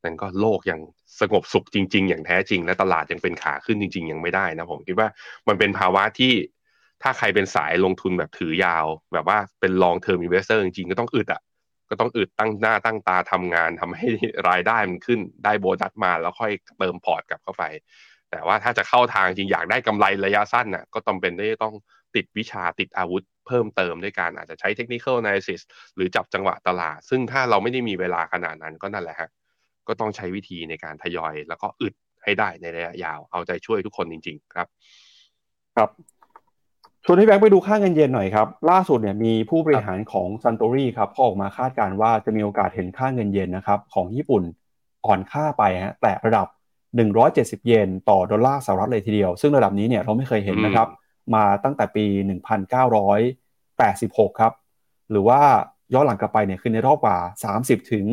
นั่นก็โลกยังสงบสุขจริง ๆ อย่างแท้จริง และตลาดยังเป็นขาขึ้นจริง ๆ ยังไม่ได้นะผมคิดว่ามันเป็นภาวะที่ถ้าใครเป็นสายลงทุนแบบถือยาว แบบว่าเป็น long term investor จริงๆก็ต้องอึดอะ ก็ต้องอึดตั้งหน้าตั้งตาทำงานทำให้รายได้มันขึ้นได้โบนัสมาแล้วค่อยเติมพอร์ตกลับเข้าไป แต่ว่าถ้าจะเข้าทางจริงอยากได้กำไรระยะสั้นน่ะก็ต้องเป็นได้ต้องติดวิชาติดอาวุธเพิ่มเติมด้วยการอาจจะใช้ technical analysis หรือจับจังหวะตลาด ซึ่งถ้าเราไม่ได้มีเวลาขนาดนั้นก็นั่นแหละฮะก็ต้องใช้วิธีในการทยอย แล้วก็อึดให้ได้ในระยะยาวเอาใจช่วยทุกคนจริง ๆ ครับ ครับ ชวนให้แบงค์ไปดูค่าเงินเยนหน่อยครับ ล่าสุดเนี่ยมีผู้บริหารของซันโตรีครับเขาออกมาคาดการณ์ว่าจะมีโอกาสเห็นค่าเงินเยนนะครับของญี่ปุ่นอ่อนค่าไปฮะแต่ระดับ 170 เยนต่อดอลลาร์สหรัฐเลยทีเดียว ซึ่งระดับนี้เนี่ยเราไม่เคยเห็นนะครับ มาตั้งแต่ปี 1986 ครับ หรือว่าย้อนหลังกลับไปเนี่ยคือในรอบกว่า 30 ถึง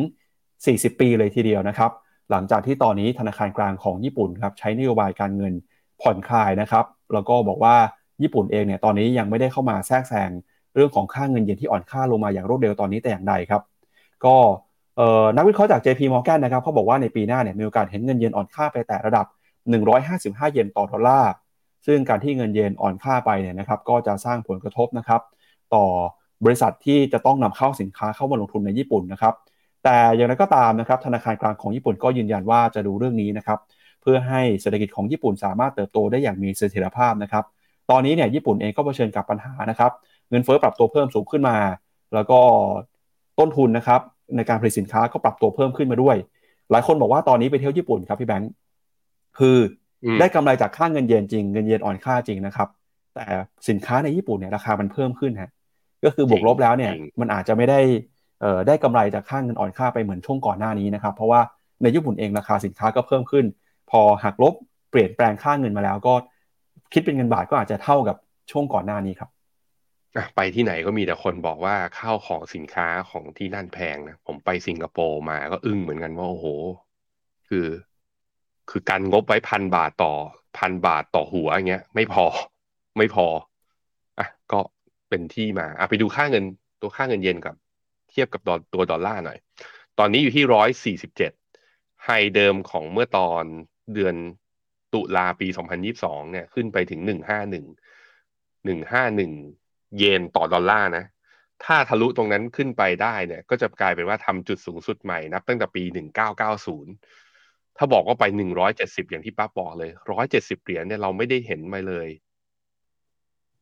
40 ปีเลยทีเดียวนะครับ หลังจากที่ตอนนี้ธนาคารกลางของญี่ปุ่นครับใช้นโยบายการเงินผ่อนคลายนะครับ แล้วก็บอกว่า ญี่ปุ่นเองเนี่ยตอนนี้ยังไม่ได้เข้ามาแทรกแซงเรื่องของค่าเงินเยนที่อ่อนค่าลงมาอย่างรวดเร็วตอนนี้แต่อย่างใดครับ ก็นักวิเคราะห์จาก JP Morgan นะครับเขาบอกว่าในปีหน้าเนี่ยมีโอกาสเห็นเงินเยนอ่อนค่าไปแต่ระดับ 155 เยนต่อดอลลาร์ซึ่งการที่เงินเยนอ่อนค่าไปเนี่ยนะครับก็จะสร้างผลกระทบนะครับต่อบริษัทที่จะต้องนำเข้าสินค้าเข้ามาลงทุนในญี่ปุ่นนะครับแต่อย่างไรก็ตามนะครับธนาคารกลางของญี่ปุ่นก็ยืนยันว่าจะดูเรื่องนี้นะครับเพื่อให้เศรษฐกิจของญี่ปุ่นสามารถเติบโตได้อย่างมีเสถียรภาพนะครับ ตอนนี้เนี่ยญี่ปุ่นเองก็เผชิญกับปัญหานะครับเงินเฟ้อปรับตัวเพิ่มสูงขึ้นมา แล้วก็ต้นทุนนะครับในการผลิตสินค้าก็ปรับตัวเพิ่มขึ้นมาด้วย หลายคนบอกว่าตอนนี้ไปเที่ยวญี่ปุ่นครับพี่แบงค์คือได้กำไรจากค่าเงินเยนจริงเงินเยนอ่อนค่าจริงนะครับ แต่สินค้าในญี่ปุ่นเนี่ยราคามันเพิ่มขึ้นฮะก็คือบวกลบแล้วเนี่ยมันอาจจะไม่ได้เอ่อได้กำไรจากค่าเงินอ่อนค่าไปเหมือนช่วงก่อนหน้านี้นะครับ เพราะว่าในญี่ปุ่นเองราคาสินค้าก็เพิ่มขึ้น พอหักลบเปลี่ยนแปลงค่าเงินมาแล้วก็ คิดเป็นเงินบาทก็อาจจะเท่ากับช่วงก่อนหน้านี้ครับไปที่ไหนก็มีแต่คนบอกว่าข้าวของสินค้าของที่นั่นแพงนะผมไปสิงคโปร์มาก็อึ้งเหมือนกันว่าโอ้โห คือ คือกางงบไว้พันบาทต่อพันบาทต่อหัวอย่างเงี้ย ไม่พอไม่พออะก็เป็นที่มาอะไปดูค่าเงินตัวค่าเงินเยนกับ เทียบกับตัวดอลลาร์หน่อย ตอนนี้อยู่ที่ร้อยสี่สิบเจ็ด high เดิมของเมื่อตอนเดือน ตุลาปีสองพันยิบสองเนี่ย ขึ้นไปถึงหนึ่งห้าหนึ่งหนึ่งห้าหนึ่งเยนต่อดอลลาร์นะ ถ้าทะลุตรงนั้นขึ้นไปได้เนี่ย ก็จะกลายเป็นว่าทำจุดสูงสุดใหม่นับตั้งแต่ปีหนึ่งเก้าเก้าศูนย์ถ้าบอกว่าไปหนึ่งร้อย่างที่ป้าบอกเลยร้อยเหรียญเนี่ยเราไม่ได้เห็นมาเลย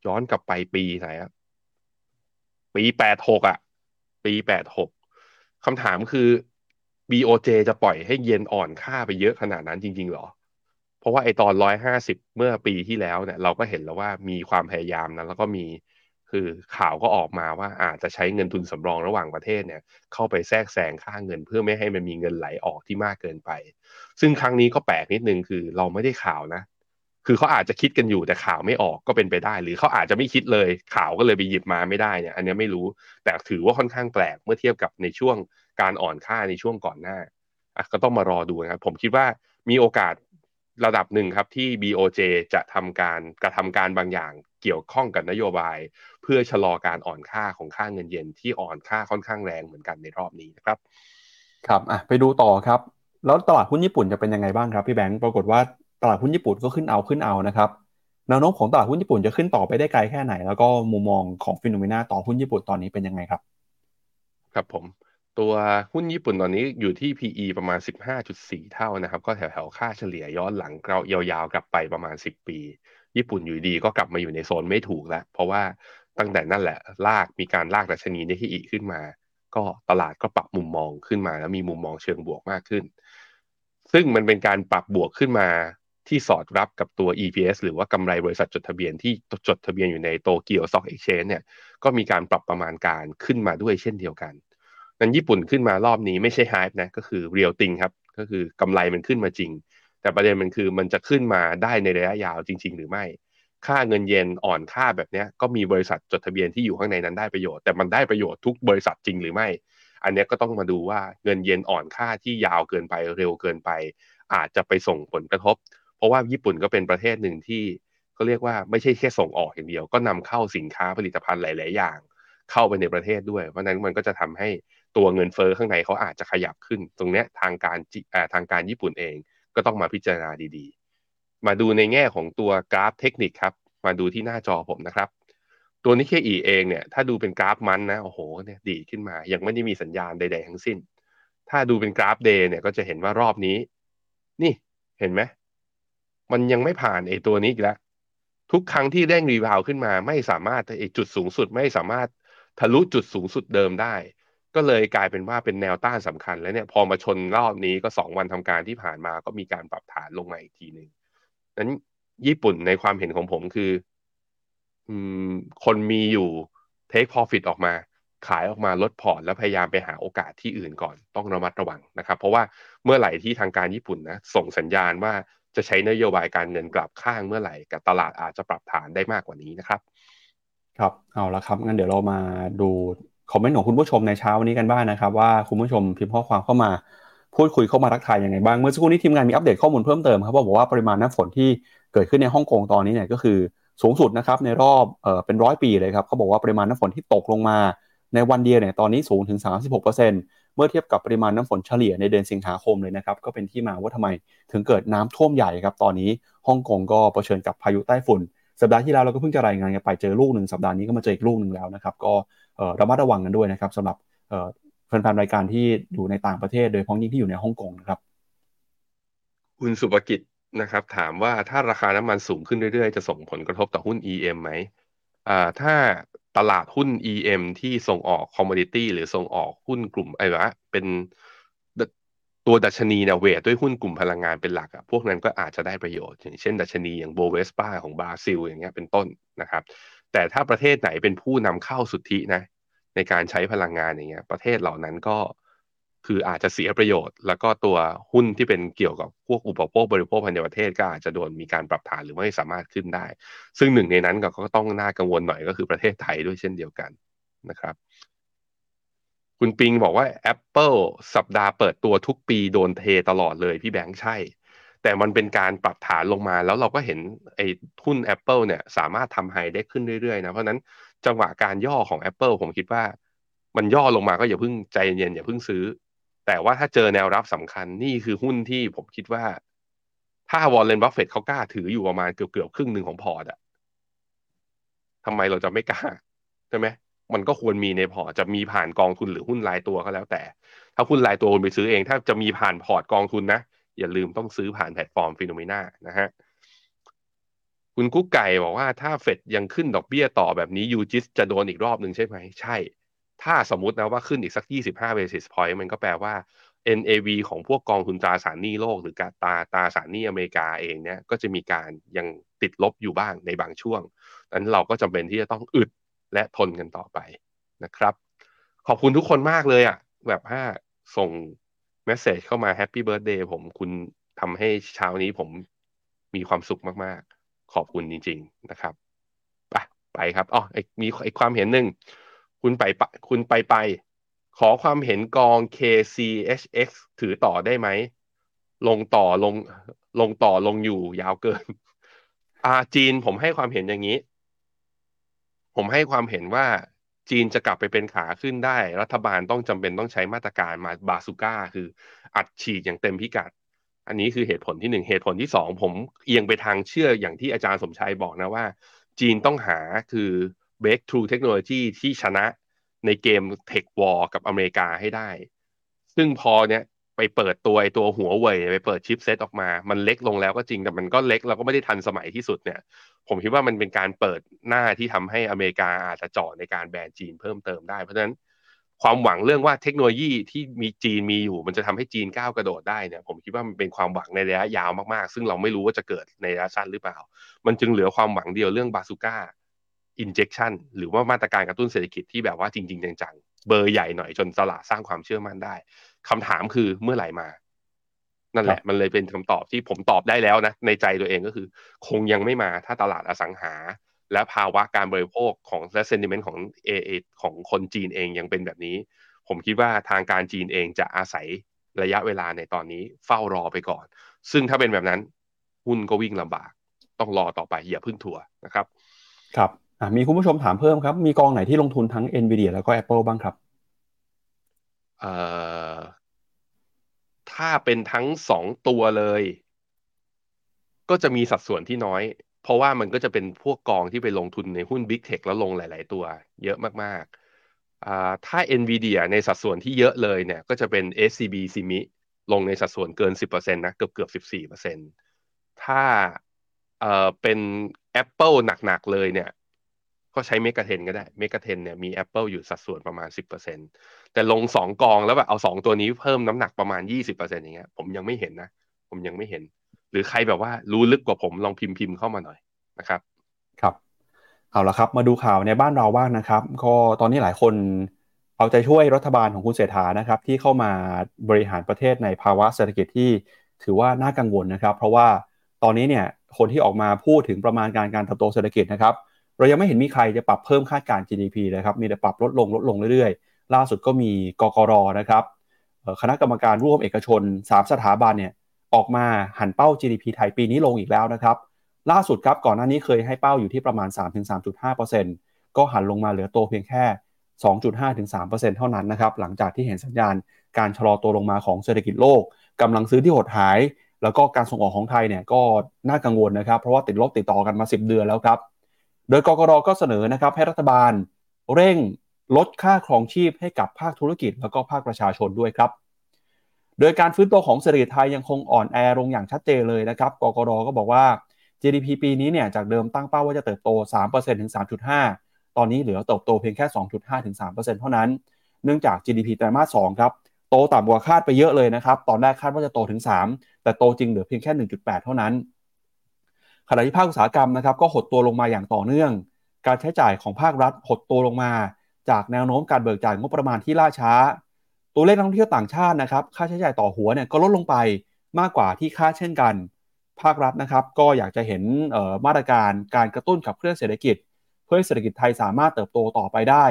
ย้อนกลับไปปีไหนอะปีแปดหกอะปีแปดหกคำถามคือ BOJ จะปล่อยให้เยนอ่อนค่าไปเยอะขนาดนั้นจริง ๆ หรอ ราะว่าไอตอนร้อยห้าสิบเมื่อปีที่แล้วเนี่ยเราก็เห็นแล้วว่ามีความพยายามนะแล้วก็มีคือข่าวก็ออกมาว่าอาจจะใช้เงินทุนสำรองระหว่างประเทศเนี่ยเข้าไปแทรกแซงค่าเงินเพื่อไม่ให้มันมีเงินไหลออกที่มากเกินไป ซึ่งครั้งนี้ก็แปลกนิดนึงคือเราไม่ได้ข่าวนะ คือเขาอาจจะคิดกันอยู่แต่ข่าวไม่ออกก็เป็นไปได้ หรือเขาอาจจะไม่คิดเลยข่าวก็เลยไปหยิบมาไม่ได้เนี่ยอันนี้ไม่รู้แต่ถือว่าค่อนข้างแปลกเมื่อเทียบกับในช่วงการอ่อนค่าในช่วงก่อนหน้าก็ต้องมารอดูนะครับผมคิดว่ามีโอกาส ระดับหนึ่งครับที่ BOJ จะทำการกระทำการบางอย่างเกี่ยวข้องกับนโยบาย เพื่อชะลอการอ่อนค่าของค่าเงินเยนที่อ่อนค่าค่อนข้างแรงเหมือนกันในรอบนี้นะครับครับอะไปดูต่อครับ แล้วตลาดหุ้นญี่ปุ่นจะเป็นยังไงบ้างครับพี่แบงค์ปรากฏว่าตลาดหุ้นญี่ปุ่นก็ขึ้นเอาขึ้นเอานะครับแนวโน้มของตลาดหุ้นญี่ปุ่นจะขึ้นต่อไปได้ไกลแค่ไหน แล้วก็มุมมองของฟิโนเมนาต่อหุ้นญี่ปุ่นตอนนี้เป็นยังไงครับ ครับผม ตัวหุ้นญี่ปุ่นตอนนี้อยู่ที่ PE ประมาณ 15.4 เท่านะครับ ก็แถวๆ ค่าเฉลี่ยย้อนหลังเรายาวๆ กลับไปประมาณ 10 ปี ญี่ปุ่นอยู่ดีก็กลับมาอยู่ในโซนไม่ถูกแล้ว เพราะว่าตั้งแต่นั่นแหละลากมีการลากดัชนีนิเคอิขึ้นมา ก็ตลาดก็ปรับมุมมองขึ้นมา แล้วมีมุมมองเชิงบวกมากขึ้น ซึ่งมันเป็นการปรับบวกขึ้นมาที่สอดรับกับตัว EPS หรือว่ากำไรบริษัทจดทะเบียนที่จดทะเบียนอยู่ใน Tokyo Stock Exchange เนี่ยก็มีการปรับประมาณการขึ้นมาด้วยเช่นเดียวกัน นั้นญี่ปุ่นขึ้นมารอบนี้ไม่ใช่ hype นะก็คือ real thing ครับก็คือกำไรมันขึ้นมาจริง แต่ประเด็นมันคือมันจะขึ้นมาได้ในระยะยาวจริง ๆ หรือไม่ ค่าเงินเยนอ่อนค่าแบบนี้ก็มีบริษัทจดทะเบียนที่อยู่ข้างในนั้นได้ประโยชน์แต่มันได้ประโยชน์ทุกบริษัทจริงหรือไม่ อันนี้ก็ต้องมาดูว่าเงินเยนอ่อนค่าที่ยาวเกินไปเร็วเกินไป อาจจะไปส่งผลกระทบ เพราะว่าญี่ปุ่นก็เป็นประเทศหนึ่งที่เขาเรียกว่าไม่ใช่แค่ส่งออกอย่างเดียว ก็นำเข้าสินค้าผลิตภัณฑ์หลาย ๆ อย่าง เข้าไปในประเทศด้วย เพราะนั้นมันก็จะทำให้ ตัวเงินเฟอ้อข้างในเขาอาจจะขยับขึ้น ตรงนี้ทางการทางการญี่ปุ่นเองก็ต้องมาพิจารณาดีๆ มาดูในแง่ของตัวกราฟเทคนิคครับ มาดูที่หน้าจอผมนะครับ ตัวนิเคอีเองเนี่ย ถ้าดูเป็นกราฟมันนะโอ้โหเนี่ยดีขึ้นมา ยังไม่ได้มีสัญญาณใด ๆ ทั้งสิ้น ถ้าดูเป็นกราฟเดย์เนี่ยก็จะเห็นว่ารอบนี้ นี่เห็นไหมมันยังไม่ผ่านไอ้ตัวนี้อีกแล้วทุกครั้งที่เร่งรีวาวขึ้นมา ไม่สามารถไอ้จุดสูงสุดไม่สามารถทะลุจุดสูงสุดเดิมได้ ก็เลยกลายเป็นว่าเป็นแนวต้านสำคัญแล้วเนี่ยพอมาชนรอบนี้ก็สองวันทำการที่ผ่านมาก็มีการปรับฐานลงมาอีกทีหนึ่งนั้นญี่ปุ่นในความเห็นของผมคืออืมคนมีอยู่ take profit ออกมา ขายออกมาลดพอร์ตแล้วพยายามไปหาโอกาสที่อื่นก่อนต้องระมัดระวังนะครับ เพราะว่าเมื่อไหร่ที่ทางการญี่ปุ่นนะส่งสัญญาณว่าจะใช้นโยบายการเงินกลับข้างเมื่อไหร่กับตลาดอาจจะปรับฐานได้มากกว่านี้นะครับ ครับเอาละครับงั้นเดี๋ยวเรามาดู คอมเมนต์ของคุณผู้ชมในเช้าวันนี้กันบ้างนะครับ ว่าคุณผู้ชมพิมพ์ข้อความเข้ามาพูดคุยเข้ามาทักทายยังไงบ้างเมื่อสักครู่นี้ทีมงานมีอัปเดตข้อมูลเพิ่มเติมครับบอกว่าปริมาณน้ำฝนที่เกิดขึ้นในฮ่องกงตอนนี้เนี่ยก็คือสูงสุดนะครับในรอบเออเป็นร้อยปีเลยครับเขาบอกว่าปริมาณน้ำฝนที่ตกลงมา ในวันเดียวเนี่ยตอนนี้สูงถึง 36%เมื่อเทียบกับปริมาณน้ำฝนเฉลี่ยในเดือนสิงหาคมเลยนะครับก็เป็นที่มาว่าทำไมถึงเกิดน้ำท่วมใหญ่ครับตอนนี้ฮ่องกงก็เผชิญกับพายุใต้ฝุ่น สัปดาห์ที่แล้วเราก็เพิ่งจะรายงานกันไปเจอลูกหนึ่งสัปดาห์นี้ก็มาเจออีกลูกหนึ่งแล้วนะครับก็ ระมัดระวังกันด้วยนะครับสำหรับแฟนๆรายการที่อยู่ในต่างประเทศ โดยพ้องยิ่งที่อยู่ในฮ่องกงนะครับ คุณสุภกิจนะครับ ถามว่าถ้าราคาน้ำมันสูงขึ้นเรื่อยๆ จะส่งผลกระทบต่อหุ้น EM ไหมอ่าถ้าตลาดหุ้น EM ที่ส่งออกคอมมอดิตี้หรือส่งออกหุ้นกลุ่มอะไรวะเป็นตัวดัชนีเนี่ยเวทด้วยหุ้นกลุ่มพลังงานเป็นหลักอะพวกนั้นก็อาจจะได้ประโยชน์ อย่างเช่น ดัชนีอย่างโบเวสปาของบราซิลอย่างเงี้ยเป็นต้นนะครับ แต่ถ้าประเทศไหนเป็นผู้นำเข้าสุทธินะ ในการใช้พลังงานอย่างเงี้ย ประเทศเหล่านั้นก็คืออาจจะเสียประโยชน์ แล้วก็ตัวหุ้นที่เป็นเกี่ยวกับพวกอุปโภคบริโภคภายในประเทศก็อาจจะโดนมีการปรับฐานหรือไม่สามารถขึ้นได้ ซึ่งหนึ่งในนั้นก็ต้องน่ากังวลหน่อยก็คือประเทศไทยด้วยเช่นเดียวกันนะครับ คุณปิงบอกว่า Apple สัปดาห์เปิดตัวทุกปีโดนเทตลอดเลยพี่แบงค์ใช่ แต่มันเป็นการปรับฐานลงมา แล้วเราก็เห็นไอ้หุ้น Apple เนี่ยสามารถทำ high ได้ขึ้นเรื่อยๆนะเพราะนั้นจังหวะการย่อของ Apple ผมคิดว่า มันย่อลงมาก็อย่าเพิ่งใจเย็นอย่าเพิ่งซื้อ แต่ว่าถ้าเจอแนวรับสำคัญนี่คือหุ้นที่ผมคิดว่า ถ้าวอร์เรนบัฟเฟตต์เขากล้าถืออยู่ประมาณเกือบเกือบครึ่งหนึ่งของพอร์ตอะทำไมเราจะไม่กล้าใช่ไหมมันก็ควรมีในพอร์ตจะมีผ่านกองทุนหรือหุ้นรายตัวก็แล้วแต่ ถ้าหุ้นรายตัวคุณไปซื้อเอง ถ้าจะมีผ่านพอร์ตกองทุนนะ อย่าลืมต้องซื้อผ่านแพลตฟอร์ม Finnomena นะฮะคุณกุ๊กไก่บอกว่าถ้าเฟดยังขึ้นดอกเบี้ยต่อแบบนี้ UGIS จะโดนอีกรอบหนึ่งใช่ไหมใช่ ถ้าสมมตินะว่าขึ้นอีกสัก 25 basis point มันก็แปลว่า NAV ของพวกกองทุนตราสารหนี้โลก หรือการตาตราสารหนี้อเมริกาเองเนี่ยก็จะมีการยังติดลบอยู่บ้างในบางช่วงนั้นเราก็จำเป็นที่จะต้องอึดและทนกันต่อไปนะครับ ขอบคุณทุกคนมากเลยอะ่ะ แบบถ้าส่ง message เข้ามา happy birthday ผมคุณทำให้เช้านี้ผมมีความสุขมากๆ ขอบคุณจริง ๆ นะครับไปไปครับอ๋อมีอีกความเห็นหนึ่งคุณไปปคุณไปไป ขอความเห็นกอง KCHX ถือต่อได้ไหม ลงต่อลงลงต่อลงอยู่ยาวเกินอาจีนผมให้ความเห็นอย่างนี้ ผมให้ความเห็นว่า จีนจะกลับไปเป็นขาขึ้นได้ รัฐบาลต้องจำเป็นต้องใช้มาตรการมาบาสุก้า คืออัดฉีดอย่างเต็มพิกัด อันนี้คือเหตุผลที่หนึ่งเหตุผลที่สองผมเอียงไปทางเชื่ออย่างที่อาจารย์สมชัยบอกนะว่า จีนต้องหาคือ breakthrough technology ที่ชนะในเกมเทควอลกับอเมริกาให้ได้ ซึ่งพอเนี้ย ไปเปิดตัวไอตัวหัวเว่ยไปเปิดชิปเซตออกมา มันเล็กลงแล้วก็จริงแต่มันก็เล็กแล้วก็ไม่ได้ทันสมัยที่สุดเนี่ย ผมคิดว่ามันเป็นการเปิดหน้าที่ทำให้อเมริกาอาจจะเจาะในการแบนจีนเพิ่มเติมได้เพราะฉะนั้นความหวังเรื่องว่าเทคโนโลยีที่มีจีนมีอยู่ มันจะทำให้จีนก้าวกระโดดได้เนี่ย ผมคิดว่ามันเป็นความหวังในระยะยาวมากๆ ซึ่งเราไม่รู้ว่าจะเกิดในระยะสั้นหรือเปล่า มันจึงเหลือความหวังเดียวเรื่องบาซูก้า injection หรือว่ามาตรการกระตุ้นเศรษฐกิจที่แบบว่าจริง ๆ จังๆ เบอร์ใหญ่หน่อยจนตลาดสร้างความเชื่อมั่นได้ คำถามคือเมื่อไหร่มา นั่นแหละ มันเลยเป็นคำตอบที่ผมตอบได้แล้วนะ ในใจตัวเองก็คือ คงยังไม่มาถ้าตลาดอสังหา และภาวะการบริโภคของและเซนติเมนต์ของเอเอของคนจีนเองยังเป็นแบบนี้ ผมคิดว่าทางการจีนเองจะอาศัยระยะเวลาในตอนนี้เฝ้ารอไปก่อน ซึ่งถ้าเป็นแบบนั้น หุ้นก็วิ่งลำบาก ต้องรอต่อไปอย่าพึ่งถัวนะครับ ครับมีคุณผู้ชมถามเพิ่มครับ มีกองไหนที่ลงทุนทั้ง NVIDIA แล้วก็ Apple บ้างครับเอ่อ ถ้าเป็นทั้งสองตัวเลย ก็จะมีสัดส่วนที่น้อย เพราะว่ามันก็จะเป็นพวกกองที่ไปลงทุนในหุ้น Big Tech แล้วลงหลาย ๆ ตัว เยอะมากๆถ้า NVIDIA ในสัดส่วนที่เยอะเลยเนี่ย ก็จะเป็น SCB SIMI ลงในสัดส่วนเกิน 10%นะเกือบเกือบ 14%ถ้าเอ่อเป็น Apple หนัก ๆ เลยเนี่ย ก็ใช้เมกะเทนก็ได้เมกะเทนเนี่ยมี Apple อยู่สัดส่วนประมาณ 10% แต่ลงสองกองแล้วแบบเอาสองตัวนี้เพิ่มน้ำหนักประมาณ20%อร์เซ็นอย่างเงี้ยผมยังไม่เห็นนะผมยังไม่เห็น หรือใครแบบว่ารู้ลึกกว่าผมลองพิมพ์พิมพ์เข้ามาหน่อยนะครับ ครับเอาละครับมาดูข่าวในบ้านเราบ้างนะครับ ก็ตอนนี้หลายคนเอาใจช่วยรัฐบาลของคุณเศรษฐานะครับ ที่เข้ามาบริหารประเทศในภาวะเศรษฐกิจที่ถือว่าน่ากังวลนะครับ เพราะว่าตอนนี้เนี่ยคนที่ออกมาพูดถึงประมาณการการเติบโตเศรษฐกิจนะครับ เรายังไม่เห็นมีใครจะปรับเพิ่มคาดการณ์ GDP เลยครับมีแต่ปรับลดลงลดลงเรื่อยๆ ล่าสุดก็มีกกรนะครับคณะกรรมการร่วมเอกชน 3 สถาบันเนี่ยออกมาหันเป้า GDP ไทยปีนี้ลงอีกแล้วนะครับล่าสุดครับก่อนหน้านี้เคยให้เป้าอยู่ที่ประมาณ 3-3.5%ก็หันลงมาเหลือโตเพียงแค่ 2.5-3%เท่านั้นนะครับหลังจากที่เห็นสัญญาณการชะลอตัวลงมาของเศรษฐกิจโลกกำลังซื้อที่หดหาย แล้วก็การส่งออกของไทยเนี่ยก็น่ากังวลนะครับเพราะว่าติดลบติดต่อกันมา 10 เดือนแล้วครับ โดยกกรก็เสนอนะครับให้รัฐบาลเร่ง ลดค่าครองชีพให้กับภาคธุรกิจแล้วก็ภาคประชาชนด้วยครับ โดยการฟื้นตัวของเศรษฐกิจไทยยังคงอ่อนแอลงอย่างชัดเจนเลยนะครับ กกรก็บอกว่า GDP ปีนี้เนี่ยจากเดิมตั้งเป้าว่าจะเติบโต 3%ถึง 3.5 ตอนนี้เหลือเติบโตเพียงแค่ 2.5 ถึง 3%เท่านั้น เนื่องจาก GDP ไตรมาส 2 ครับ โตต่ำกว่าคาดไปเยอะเลยนะครับ ตอนแรกคาดว่าจะโตถึง 3 แต่โตจริงเหลือเพียงแค่ 1.8 เท่านั้น ขณะที่ภาคอุตสาหกรรมนะครับก็หดตัวลงมาอย่างต่อเนื่อง การใช้จ่ายของภาครัฐหดตัวลงมา จากแนวโน้มการเบิกจ่ายงบประมาณที่ล่าช้า ตัวเลขนักท่องเที่ยวต่างชาตินะครับ ค่าใช้จ่ายต่อหัวเนี่ยก็ลดลงไปมากกว่าที่คาดเช่นกัน ภาครัฐนะครับ ก็อยากจะเห็นมาตรการการกระตุ้นขับเคลื่อนเศรษฐกิจ เพื่อให้เศรษฐกิจไทยสามารถเติบโตต่อไปได้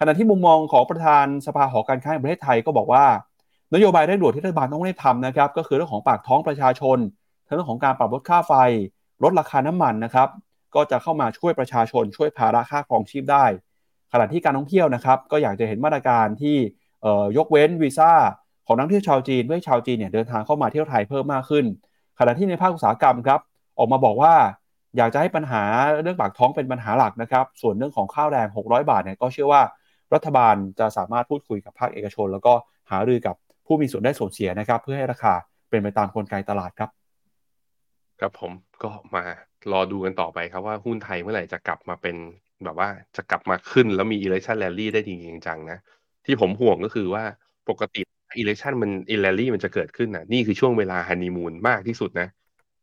ขณะที่มุมมองของประธานสภาหอการค้าแห่งประเทศไทยก็บอกว่า นโยบายเร่งด่วนที่รัฐบาลต้องได้ทำนะครับ ก็คือเรื่องของปากท้องประชาชนเรื่องของการปรับลดค่าไฟ ลดราคาน้ำมันนะครับ ก็จะเข้ามาช่วยประชาชนช่วยภาระค่าครองชีพได้ ขณะที่การท่องเที่ยวนะครับ ก็อยากจะเห็นมาตรการที่ยกเว้นวีซ่าของนักท่องเที่ยวชาวจีนเพื่อให้ชาวจีนเนี่ยเดินทางเข้ามาเที่ยวไทยเพิ่มมากขึ้น ขณะที่ในภาคอุตสาหกรรมครับออกมาบอกว่าอยากจะให้ปัญหาเรื่องปากท้องเป็นปัญหาหลักนะครับ ส่วนเรื่องของข้าวแรง 600 บาทเนี่ยก็เชื่อว่ารัฐบาลจะสามารถพูดคุยกับภาคเอกชน แล้วก็หารือกับผู้มีส่วนได้ส่วนเสียนะครับ เพื่อให้ราคาเป็นไปตามกลไกตลาดครับ ครับผมก็มารอดูกันต่อไปครับว่าหุ้นไทยเมื่อไหร่จะกลับมาเป็น แบบว่าจะกลับมาขึ้นแล้วมี election rally ได้จริงจังนะ ที่ผมห่วงก็คือว่าปกติ election มัน rally มันจะเกิดขึ้นนะนี่คือช่วงเวลาฮันนีมูนมากที่สุดนะ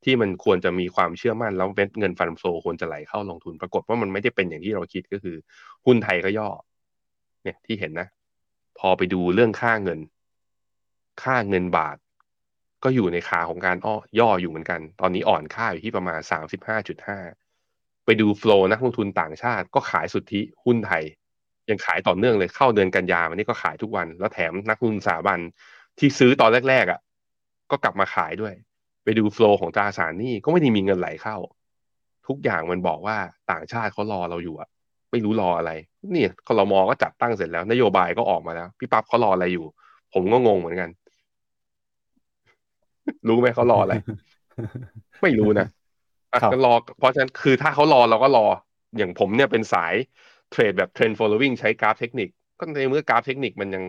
ที่มันควรจะมีความเชื่อมั่นแล้วเงินฟันโซควรจะไหลเข้าลงทุนปรากฏว่ามันไม่ได้เป็นอย่างที่เราคิดก็คือ หุ้นไทยก็ย่อ เนี่ยที่เห็นนะ พอไปดูเรื่องค่าเงิน ค่าเงินบาท ก็อยู่ในขาของการอ้อย่ออยู่เหมือนกัน ตอนนี้อ่อนค่าอยู่ที่ประมาณสามสิบห้าจุดห้า ไปดูโฟล์นักลงทุนต่างชาติ ก็ขายสุทธิหุ้นไทย ยังขายต่อเนื่องเลยเข้าเดือนกันยาวันนี้ก็ขายทุกวัน แล้วแถมนักลงทุนสถาบันที่ซื้อตอนแรกๆอะ่ะ ก็กลับมาขายด้วย ไปดูโฟล์ของตราสารหนี้ก็ไม่ได้มีเงินไหลเข้า ทุกอย่างมันบอกว่าต่างชาติเขารอเราอยู่อะไม่รู้รออะไร นี่คลมอก็จัดตั้งเสร็จแล้ว นโยบายก็ออกมาแล้ว พี่ปั๊บเขารออะไรอยู่ ผมก็งงเหมือนกัน รู้ไหมเขารออะไร ไม่รู้นะ ก็รอ เพราะฉะนั้นคือถ้าเขารอเราก็รอ อย่างผมเนี่ยเป็นสายเทรดแบบเทรน following ใช้กราฟเทคนิค ก็ในเมื่อกราฟเทคนิคมันยัง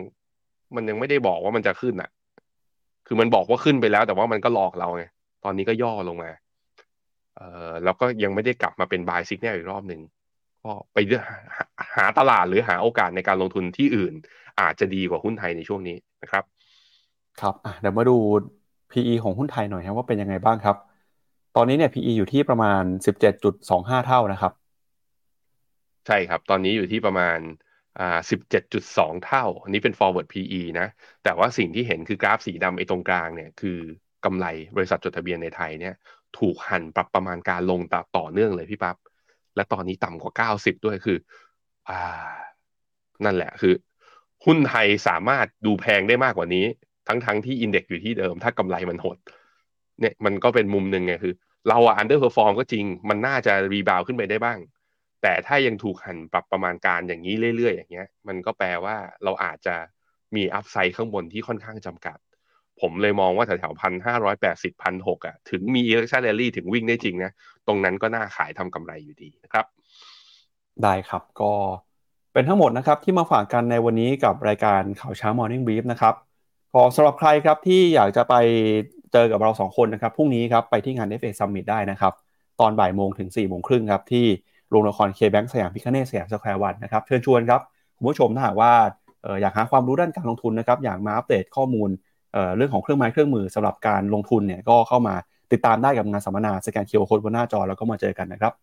มันยังไม่ได้บอกว่ามันจะขึ้นอะ คือมันบอกว่าขึ้นไปแล้ว แต่ว่ามันก็หลอกเราไง ตอนนี้ก็ย่อลงมา เอ่อแล้วก็ยังไม่ได้กลับมาเป็น buy signal อีกรอบหนึ่งก็ไปหาตลาดหรือหาโอกาสในการลงทุนที่อื่น อาจจะดีกว่าหุ้นไทยในช่วงนี้นะครับ ครับเดี๋ยวมาดู PE ของหุ้นไทยหน่อยครับว่าเป็นยังไงบ้างครับ ตอนนี้เนี่ย PE อยู่ที่ประมาณ 17.25 เท่านะครับ ใช่ครับ ตอนนี้อยู่ที่ประมาณอ่า17.2 เท่า อันนี้เป็น forward PE นะ แต่ว่าสิ่งที่เห็นคือกราฟสีดำไอ้ตรงกลางเนี่ย คือกำไรบริษัทจดทะเบียนในไทยเนี่ย ถูกหั่นปรับประมาณการลงต่อเนื่องเลยพี่ปับ๊บ และตอนนี้ต่ำกว่า 90 ด้วยคือ อ่า นั่นแหละคือ หุ้นไทยสามารถดูแพงได้มากกว่านี้ ทั้งๆที่ index อยู่ที่เดิม ถ้ากำไรมันหด เนี่ยมันก็เป็นมุมหนึ่งไงคือ เราอะ underperform ก็จริง มันน่าจะ rebound ขึ้นไปได้บ้าง แต่ถ้ายังถูกหั่นปรับประมาณการอย่างนี้เรื่อยๆ อย่างเงี้ย มันก็แปลว่าเราอาจจะมี upside ข้างบนที่ค่อนข้างจำกัด ผมเลยมองว่าแถวๆพันห้าร้อยแปดสิบพันหกอะถึงมีเอเ c ชั่นแรลลี่ถึงวิ่งได้จริงนะ ตรงนั้นก็น่าขายทำกำไรอยู่ดีนะครับ ได้ครับก็เป็นทั้งหมดนะครับที่มาฝากกันในวันนี้กับรายการข่าวเช้า Morning Brief นะครับก็สำหรับใครครับที่อยากจะไป เจอกับเราสองคนนะครับพรุ่งนี้ครับไปที่งาน FA Summit ได้นะครับ ตอนบ่ายโมงถึง4ี่โมงครึ่งครับ ที่โรงละครเคแบงก์สยามพิฆเนศสยามสแควร์วันนะครับเชิญชวนครับคุณผู้ชมถ้าหากว่าอยากหาความรู้ด้านการลงทุนนะครับอยากมาอัปเดตข้อมูลเรื่องของเครื่องไม้เครื่องมือสำหรับการลงทุนเนี่ยก็เข้ามาติดตามได้กับงานสัมมนาสแกนเคอร์โค้ดบนหน้าจอแล้วก็มาเจอกันนะครับ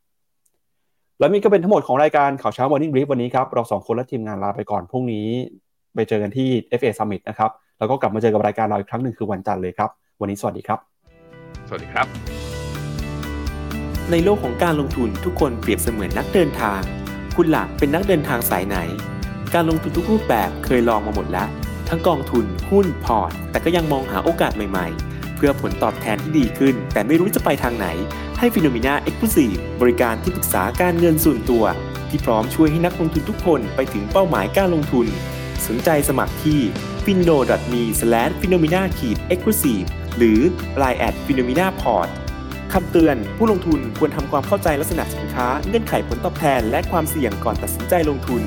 แล้วนี่ก็เป็นทั้งหมดของรายการข่าวเช้า Morning Brief วันนี้ครับ เราสองคนและทีมงานลาไปก่อนพรุ่งนี้ ไปเจอกันที่ FA Summit นะครับ แล้วก็กลับมาเจอกับรายการเราอีกครั้งหนึ่งคือวันจันทร์เลยครับ วันนี้สวัสดีครับ สวัสดีครับ ในโลกของการลงทุนทุกคนเปรียบเสมือนนักเดินทาง คุณหลักเป็นนักเดินทางสายไหน การลงทุนทุกรูปแบบเคยลองมาหมดแล้ว ทั้งกองทุนหุ้นพอร์ต แต่ก็ยังมองหาโอกาสใหม่ๆ เพื่อผลตอบแทนที่ดีขึ้น แต่ไม่รู้จะไปทางไหน ให้ Finnomena Exclusive บริการที่ปรึกษาการเงินส่วนตัว ที่พร้อมช่วยให้นักลงทุนทุกคนไปถึงเป้าหมายการลงทุน สนใจสมัครที่ f i n o m e f i n o m i n a e x c l u s i v e หรือ line at f i n o m i n a p o r t คำเตือนผู้ลงทุนควรทำความเข้าใจลักษณะสินค้า เงื่อนไขผลตอบแทน และความเสี่ยงก่อนตัดสินใจลงทุน